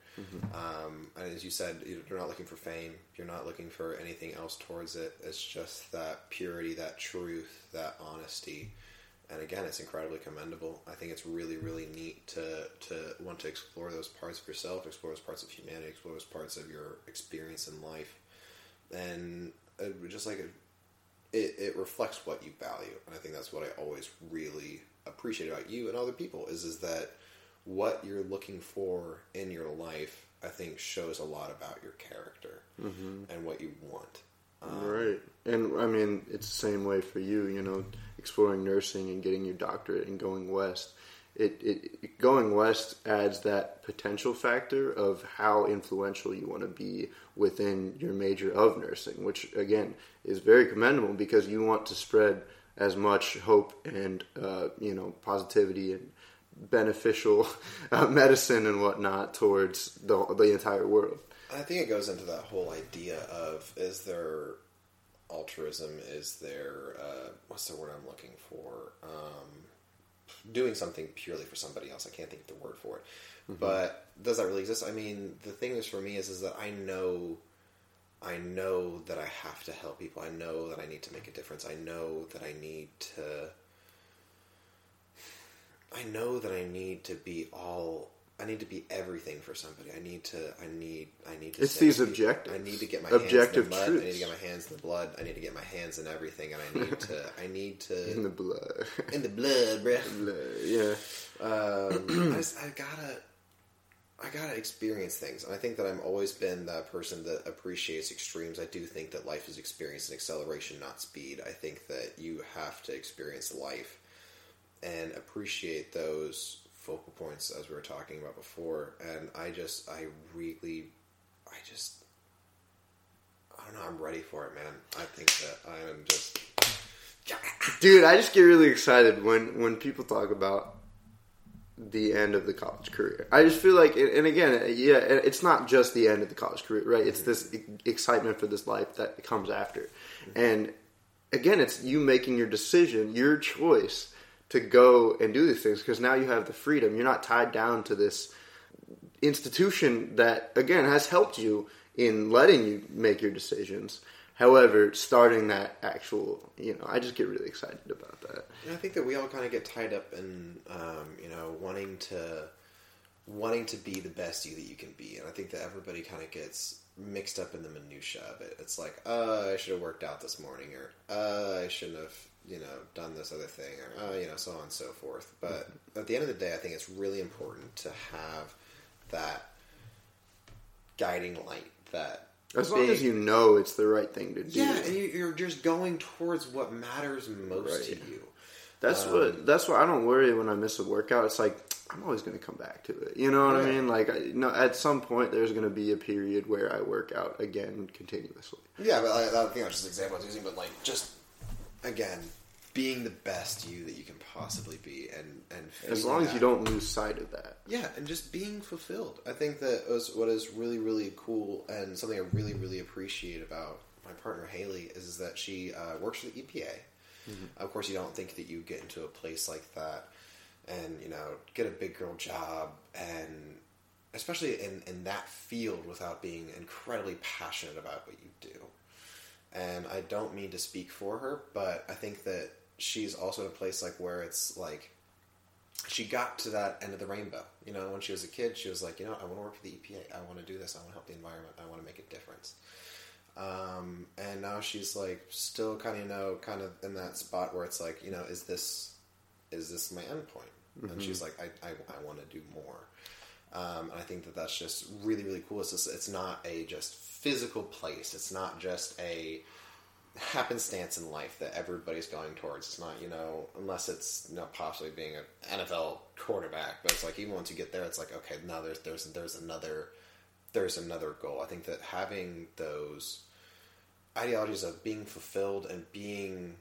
Um, and as you said, you- you're not looking for fame. You're not looking for anything else towards it. It's just that purity, that truth, that honesty. And again, it's incredibly commendable. I think it's really, really neat to to want to explore those parts of yourself, explore those parts of humanity, explore those parts of your experience in life, and uh, just like it, it, it reflects what you value. And I think that's what I always really appreciate about you and other people is is that what you're looking for in your life, I think, shows a lot about your character and what you want. Um, Right. And I mean, it's the same way for you, you know, exploring nursing and getting your doctorate and going west. It, it going west adds that potential factor of how influential you want to be within your major of nursing, which again is very commendable because you want to spread as much hope and uh, you know positivity and beneficial uh, medicine and whatnot towards the the entire world. I think it goes into that whole idea of is there altruism? Is there uh, what's the word I'm looking for? Um, doing something purely for somebody else. I can't think of the word for it. But does that really exist? I mean, the thing is for me is is that I know, I know that I have to help people. I know that I need to make a difference. I know that I need to. I know that I need to be all. I need to be everything for somebody. I need to. I need. I need to. It's these objectives. I need to get my Objective hands in the mud. I need to get my hands in the blood. I need to get my hands in everything, and I need to. I need to In the blood. in the blood, bruh. yeah. Um, I, just, I gotta, I gotta experience things, and I think that I've always been that person that appreciates extremes. I do think that life is experience and acceleration, not speed. I think that you have to experience life and appreciate those focal points, as we were talking about before. And I just, I really, I just, I don't know. I'm ready for it, man. I think that I am just. Dude, I just get really excited when when people talk about the end of the college career. I just feel like, and again, yeah, it's not just the end of the college career, right? It's mm-hmm. this excitement for this life that comes after, mm-hmm. and again, it's you making your decision, your choice to go and do these things because now you have the freedom. You're not tied down to this institution that again has helped you in letting you make your decisions However, starting that actual, you know, I just get really excited about that. And I think that we all kind of get tied up in, um, you know, wanting to wanting to be the best you that you can be, and I think that everybody kind of gets mixed up in the minutia of it. It's like, uh, I should have worked out this morning, or uh, I shouldn't have, you know, done this other thing, or uh, you know, so on and so forth. But at the end of the day, I think it's really important to have that guiding light that as long as you know it's the right thing to do. Yeah, and you're just going towards what matters most right. to you. That's um, what. That's why I don't worry when I miss a workout. It's like I'm always going to come back to it. You know what I mean? Like, you know, at some point there's going to be a period where I work out again continuously. Yeah, but I, I think that's just an example I was using. But like, just again, being the best you that you can possibly be, and and as long as you don't lose sight of that. Yeah, and just being fulfilled. I think that was what is really really cool, and something I really really appreciate about my partner Haley is that she uh, works for the EPA. Mm-hmm. Of course, you don't think that you get into a place like that and you know get a big girl job and especially in, in that field without being incredibly passionate about what you. And I don't mean to speak for her, but I think that she's also in a place like where it's like she got to that end of the rainbow. You know, when she was a kid, she was like, you know, I want to work for the EPA. I want to do this. I want to help the environment. I want to make a difference. Um, and now she's like still kind of you know kind of in that spot where it's like you know is this is this my end point? Mm-hmm. And she's like I I, I want to do more. Um, and I think that that's just really really cool. It's just, it's not a just physical place. It's not just a happenstance in life that everybody's going towards. It's not, you know, unless it's you know possibly being an NFL quarterback, but it's like even once you get there, it's like okay, now there's there's there's another there's another goal. I think that having those ideologies of being fulfilled and being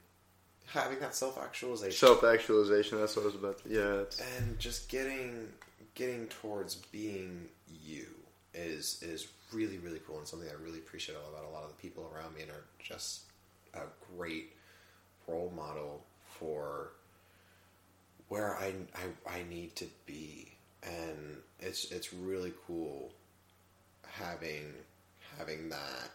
having that self actualization, self actualization. That's what I was about. To, yeah, and just getting getting towards being you is is really really cool and something I really appreciate about a lot of the people around me and are just a great role model for where I, I, I need to be, and it's it's really cool having having that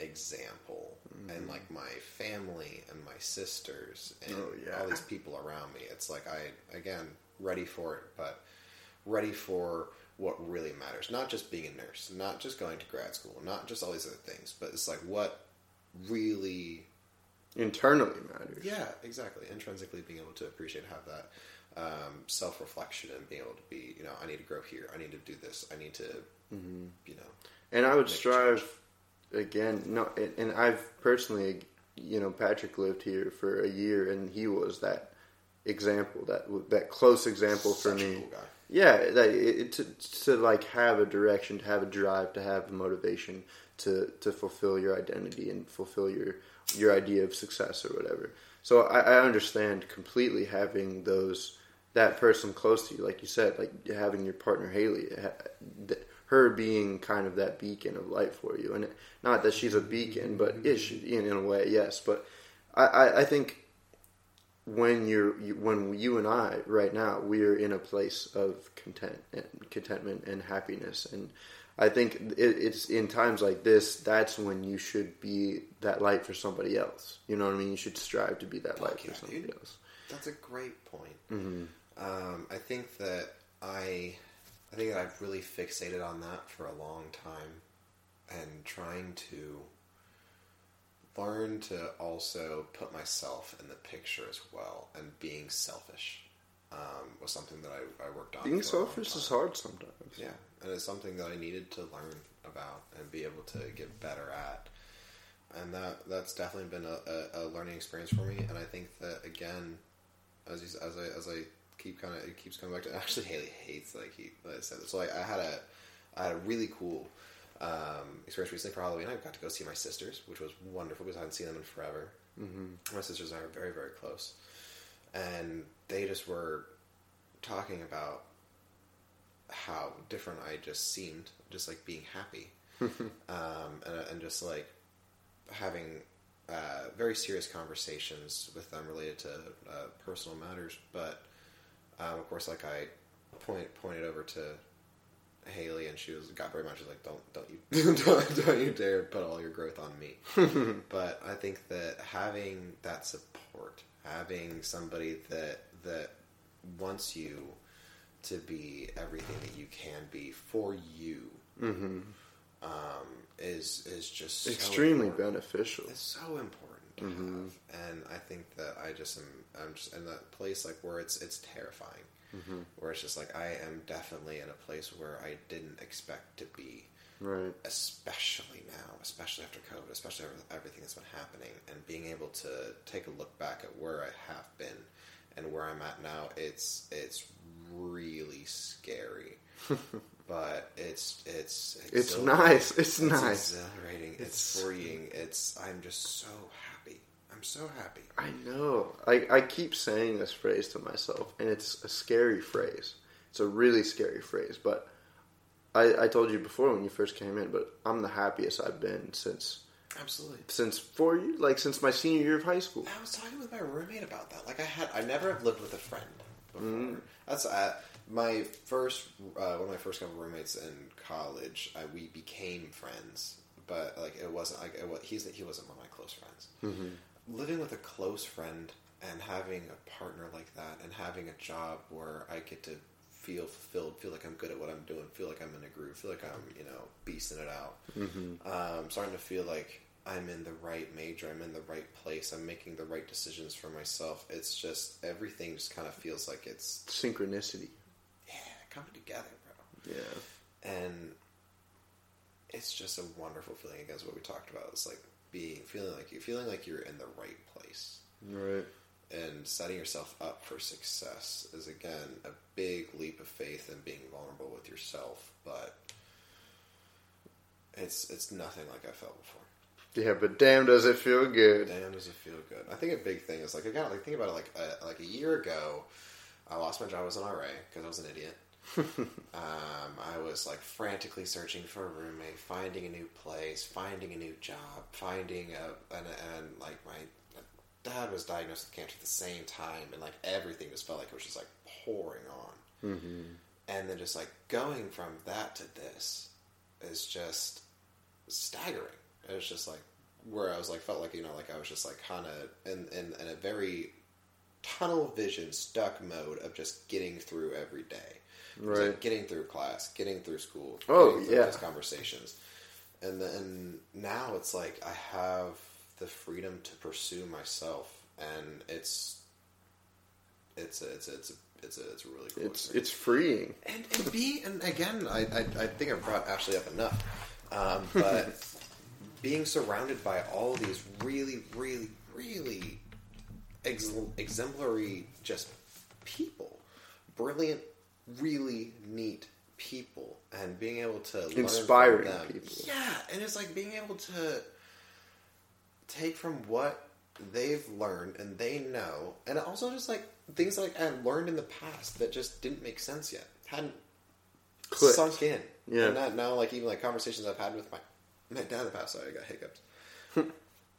example mm-hmm. and like my family and my sisters and oh, yeah. all these people around me. It's like I again ready for it, but ready for what really matters. Not just being a nurse, not just going to grad school, not just all these other things, but it's like what really internally matters. Yeah, exactly. Intrinsically being able to appreciate have that um, self reflection and being able to be, you know, I need to grow here. I need to do this. I need to, mm-hmm. you know. And I would strive again. No, and I've personally, you know, Patrick lived here for a year, and he was that example, that that close example Such for me. Cool yeah, that it, to to like have a direction, to have a drive, to have motivation to to fulfill your identity and fulfill your your idea of success or whatever. So I, I understand completely having those that person close to you, like you said, like having your partner Haley, her being kind of that beacon of light for you, and not that she's a beacon, but is in, in a way, yes. But I, I, I think when you're you, when you and I right now we're in a place of content and contentment and happiness and I think it, it's in times like this that's when you should be that light for somebody else. You know what I mean? You should strive to be that light yeah, for somebody dude. else. That's a great point. Mm-hmm. Um, I think that I I think that I've really fixated on that for a long time and trying to learn to also put myself in the picture as well and being selfish um, was something that I, I worked on. Being selfish is hard sometimes. Yeah, and it's something that I needed to learn about and be able to get better at. And that that's definitely been a, a, a learning experience for me. And I think that again, as you, as I as I keep kind of it keeps coming back to actually Haley hates like he like I said. So like I had a I had a really cool um, experience recently for Halloween. I got to go see my sisters, which was wonderful because I hadn't seen them in forever. Mm-hmm. My sisters and I are very, very close, and they just were talking about how different I just seemed, just like being happy, um, and, and just like having uh, very serious conversations with them related to uh, personal matters. But um, of course, like I point pointed over to Haley, and she was got very much like, "Don't don't you don't, don't you dare put all your growth on me." but I think that having that support, having somebody that that wants you to be everything that you can be for you, Mm-hmm. um, is is just so Extremely important. beneficial. It's so important have, and I think that I just am. I'm just in that place like where it's it's terrifying, mm-hmm. where it's just like I am definitely in a place where I didn't expect to be, Right. especially now, especially after COVID, especially after everything that's been happening, and being able to take a look back at where I have been and where I'm at now. It's it's really scary. But it's it's It's nice. It's nice. It's exhilarating. It's, It's- freeing. It's I'm just so happy. I'm so happy. I know. I, I keep saying this phrase to myself, and it's a scary phrase. It's a really scary phrase, but I, I told you before when you first came in, but I'm the happiest I've been since Absolutely. since four years, like since my senior year of high school. I was talking with my roommate about that. Like I had, I never have lived with a friend before. Mm-hmm. That's uh, my first, uh, one of my first couple roommates in college. I, we became friends, but like it wasn't like it was, he's he wasn't one of my close friends. Mm-hmm. Living with a close friend and having a partner like that, and having a job where I get to feel fulfilled, feel like I'm good at what I'm doing, feel like I'm in a groove, feel like I'm you know beasting it out. Mm-hmm. Um, starting to feel like I'm in the right major, I'm in the right place, I'm making the right decisions for myself. It's just everything just kind of feels like it's Synchronicity. Coming together, bro. Yeah. And it's just a wonderful feeling. Against what we talked about, it's like being feeling like you feeling like you're in the right place Right. and setting yourself up for success is again a big leap of faith and being vulnerable with yourself, but it's it's nothing like I felt before. Yeah, but damn, does it feel good? Damn, does it feel good? I think a big thing is like again, like think about it. Like uh, like a year ago, I lost my job as an RA because I was an idiot. um, I was like frantically searching for a roommate, finding a new place, finding a new job, finding a and, and like my dad was diagnosed with cancer at the same time, and like everything just felt like it was just like pouring on. Mm-hmm. And then just like going from that to this is just staggering. It was just like where I was like felt like you know like I was just like kind of in, in in a very tunnel vision stuck mode of just getting through every day. Was, like, Right. getting through class, getting through school, Oh, through yeah. those conversations, and then now it's like I have the freedom to pursue myself, and it's it's a, it's a, it's a, it's a, it's a really cool. It's experience it's freeing. and, and be and again I, I, I think I've brought Ashley up enough um, but being surrounded by all these really really really ex- exemplary just people brilliant really neat people and being able to learn from them. people. yeah and it's like being able to take from what they've learned and they know, and also just like things like I learned in the past that just didn't make sense yet, hadn't Clicked. sunk in. Yeah. and not, now like even like conversations I've had with my my dad in the past. Sorry, I got hiccups.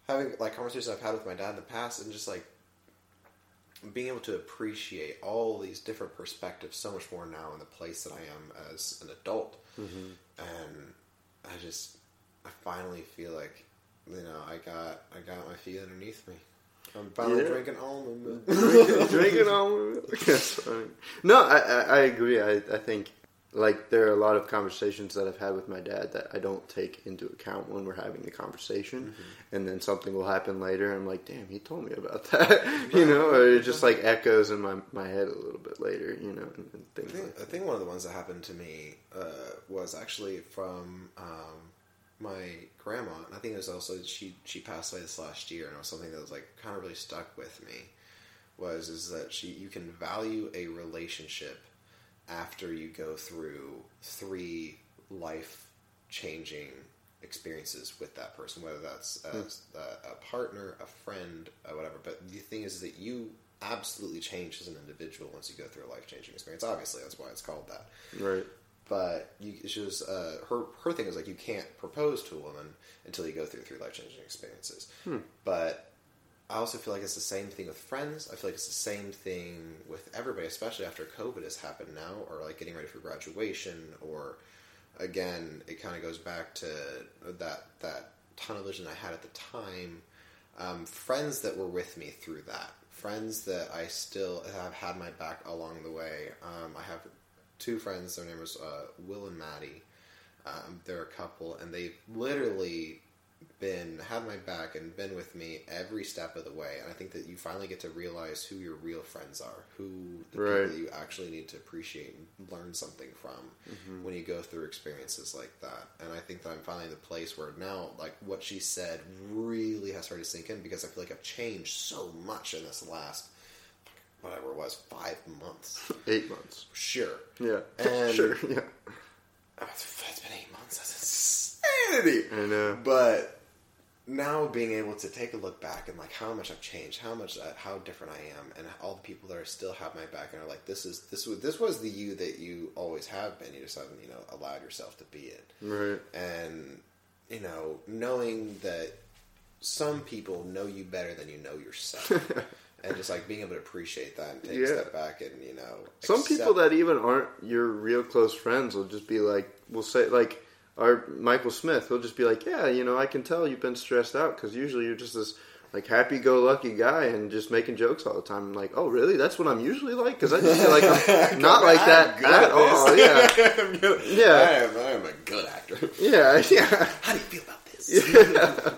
Having like conversations I've had with my dad in the past, and just like being able to appreciate all these different perspectives so much more now in the place that I am as an adult, Mm-hmm. and I just I finally feel like you know I got I got my feet underneath me. I'm finally Yeah. drinking almond milk. drinking almond milk. That's funny. No, I, I, I agree. I, I think like there are a lot of conversations that I've had with my dad that I don't take into account when we're having the conversation, and then something will happen later. And I'm like, damn, he told me about that, you know, or it just like echoes in my my head a little bit later, you know, and, and I think, like I think one of the ones that happened to me uh, was actually from um, my grandma, and I think it was also she she passed away this last year, and it was something that was like kind of really stuck with me. Was is that she you can value a relationship after you go through three life changing experiences with that person, whether that's Hmm. a, a partner, a friend, uh, whatever. But the thing is that you absolutely change as an individual once you go through a life changing experience. Obviously, that's why it's called that. Right. But you, she was uh, her her thing is like you can't propose to a woman until you go through three life changing experiences. But I also feel like it's the same thing with friends. I feel like it's the same thing with everybody, especially after COVID has happened now, or like getting ready for graduation, or again, it kind of goes back to that that tunnel vision I had at the time. Um, friends that were with me through that, friends that I still have had my back along the way. Um, I have two friends. Their name was uh, Will and Maddie. Um, they're a couple, and they've literally been had my back and been with me every step of the way. And I think that you finally get to realize who your real friends are, who the Right. people that you actually need to appreciate and learn something from mm-hmm. when you go through experiences like that. And I think that I'm finally in the place where now, like what she said, really has started to sink in because I feel like I've changed so much in this last whatever it was five months. Eight months. Sure, Yeah. And- sure. Yeah. it's been eight months. That's insanity. I know. But now being able to take a look back and like how much I've changed, how much uh, how different I am, and all the people that are still have my back and are like, this is this was this was the you that you always have been. You just haven't you know allowed yourself to be it, Right. and you know knowing that some people know you better than you know yourself. And just like being able to appreciate that and take a step back and you know Some people that even aren't your real close friends will just be like, will say like, our Michael Smith. He'll just be like, yeah, you know, I can tell you've been stressed out because usually you're just this like happy-go-lucky guy and just making jokes all the time. I'm like, oh, really? That's what I'm usually like because I just feel like I'm not like that at at all. Yeah. Yeah. I am, I am a good actor. yeah, yeah. How do you feel about this?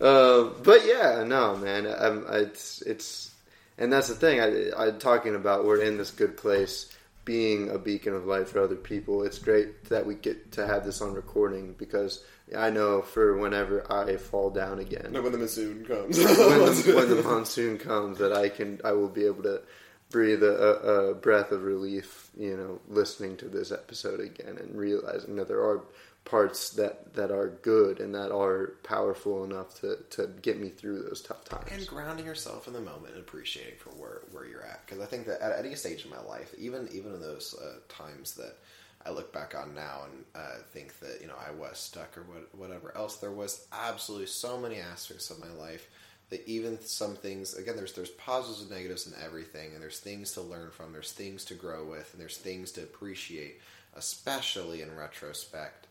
Uh, but yeah, no, man, I'm, it's it's, and that's the thing. I, I'm talking about we're in this good place, being a beacon of light for other people. It's great that we get to have this on recording because I know for whenever I fall down again, when the monsoon comes. when the, when the monsoon comes, that I can I will be able to breathe a, a, a breath of relief. You know, listening to this episode again and realizing that there are parts that, that are good and that are powerful enough to, to get me through those tough times. and grounding yourself in the moment and appreciating for where, where you're at. Because I think that at any stage in my life, even even in those uh, times that I look back on now and uh, think that you know I was stuck or what, whatever else, there was absolutely so many aspects of my life that even some things again there's there's positives and negatives in everything, and there's things to learn from, there's things to grow with, and there's things to appreciate, especially in retrospect.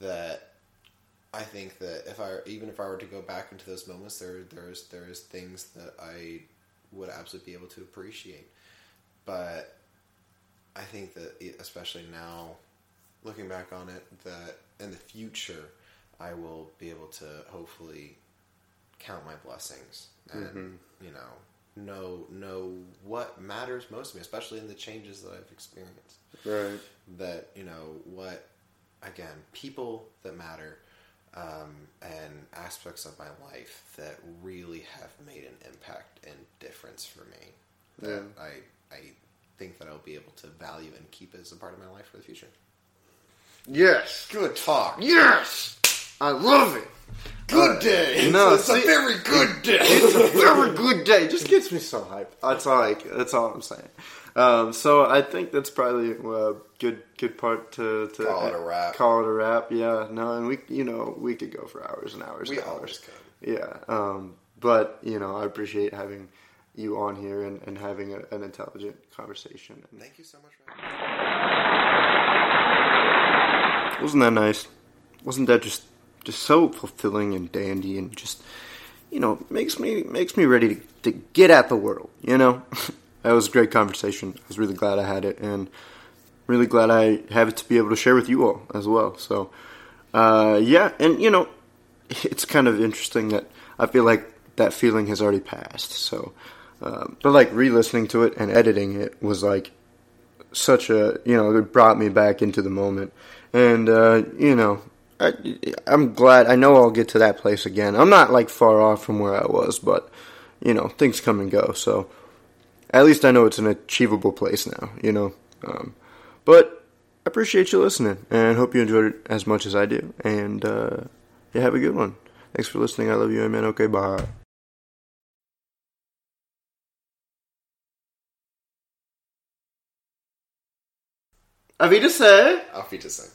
That I think that if I even if I were to go back into those moments, there there's there's things that I would absolutely be able to appreciate. But I think that especially now, looking back on it, that in the future I will be able to hopefully count my blessings and mm-hmm. you know know know what matters most to me, especially in the changes that I've experienced Right. that you know what again people that matter um, and aspects of my life that really have made an impact and difference for me that I I think that I'll be able to value and keep as a part of my life for the future. Yes. Good talk. Yes. I love it. Good day. No, it's see- a very good day. It's a very good day. Just gets me so hyped. That's all. I, that's all I'm saying. Um, so I think that's probably a good good part to, to Call it a wrap. Call it a wrap. Yeah. No, and we you know we could go for hours and hours. we and hours. always can. Yeah. Um, but you know I appreciate having you on here and, and having a, an intelligent conversation. And Thank you so much for wasn't that nice? Wasn't that just just so fulfilling and dandy and just you know makes me makes me ready to, to get at the world. You know, that was a great conversation. I was really glad I had it and really glad I have it to be able to share with you all as well. So uh, yeah, and you know, it's kind of interesting that I feel like that feeling has already passed. So, um, but like re-listening to it and editing it was like such a you know it brought me back into the moment and uh, you know I, am glad. I know I'll get to that place again. I'm not like far off from where I was, but you know, things come and go. So at least I know it's an achievable place now. You know, um, but I appreciate you listening, and hope you enjoyed it as much as I do. And uh, yeah, have a good one. Thanks for listening. I love you, amen. Okay, bye. Auf say. Auf say.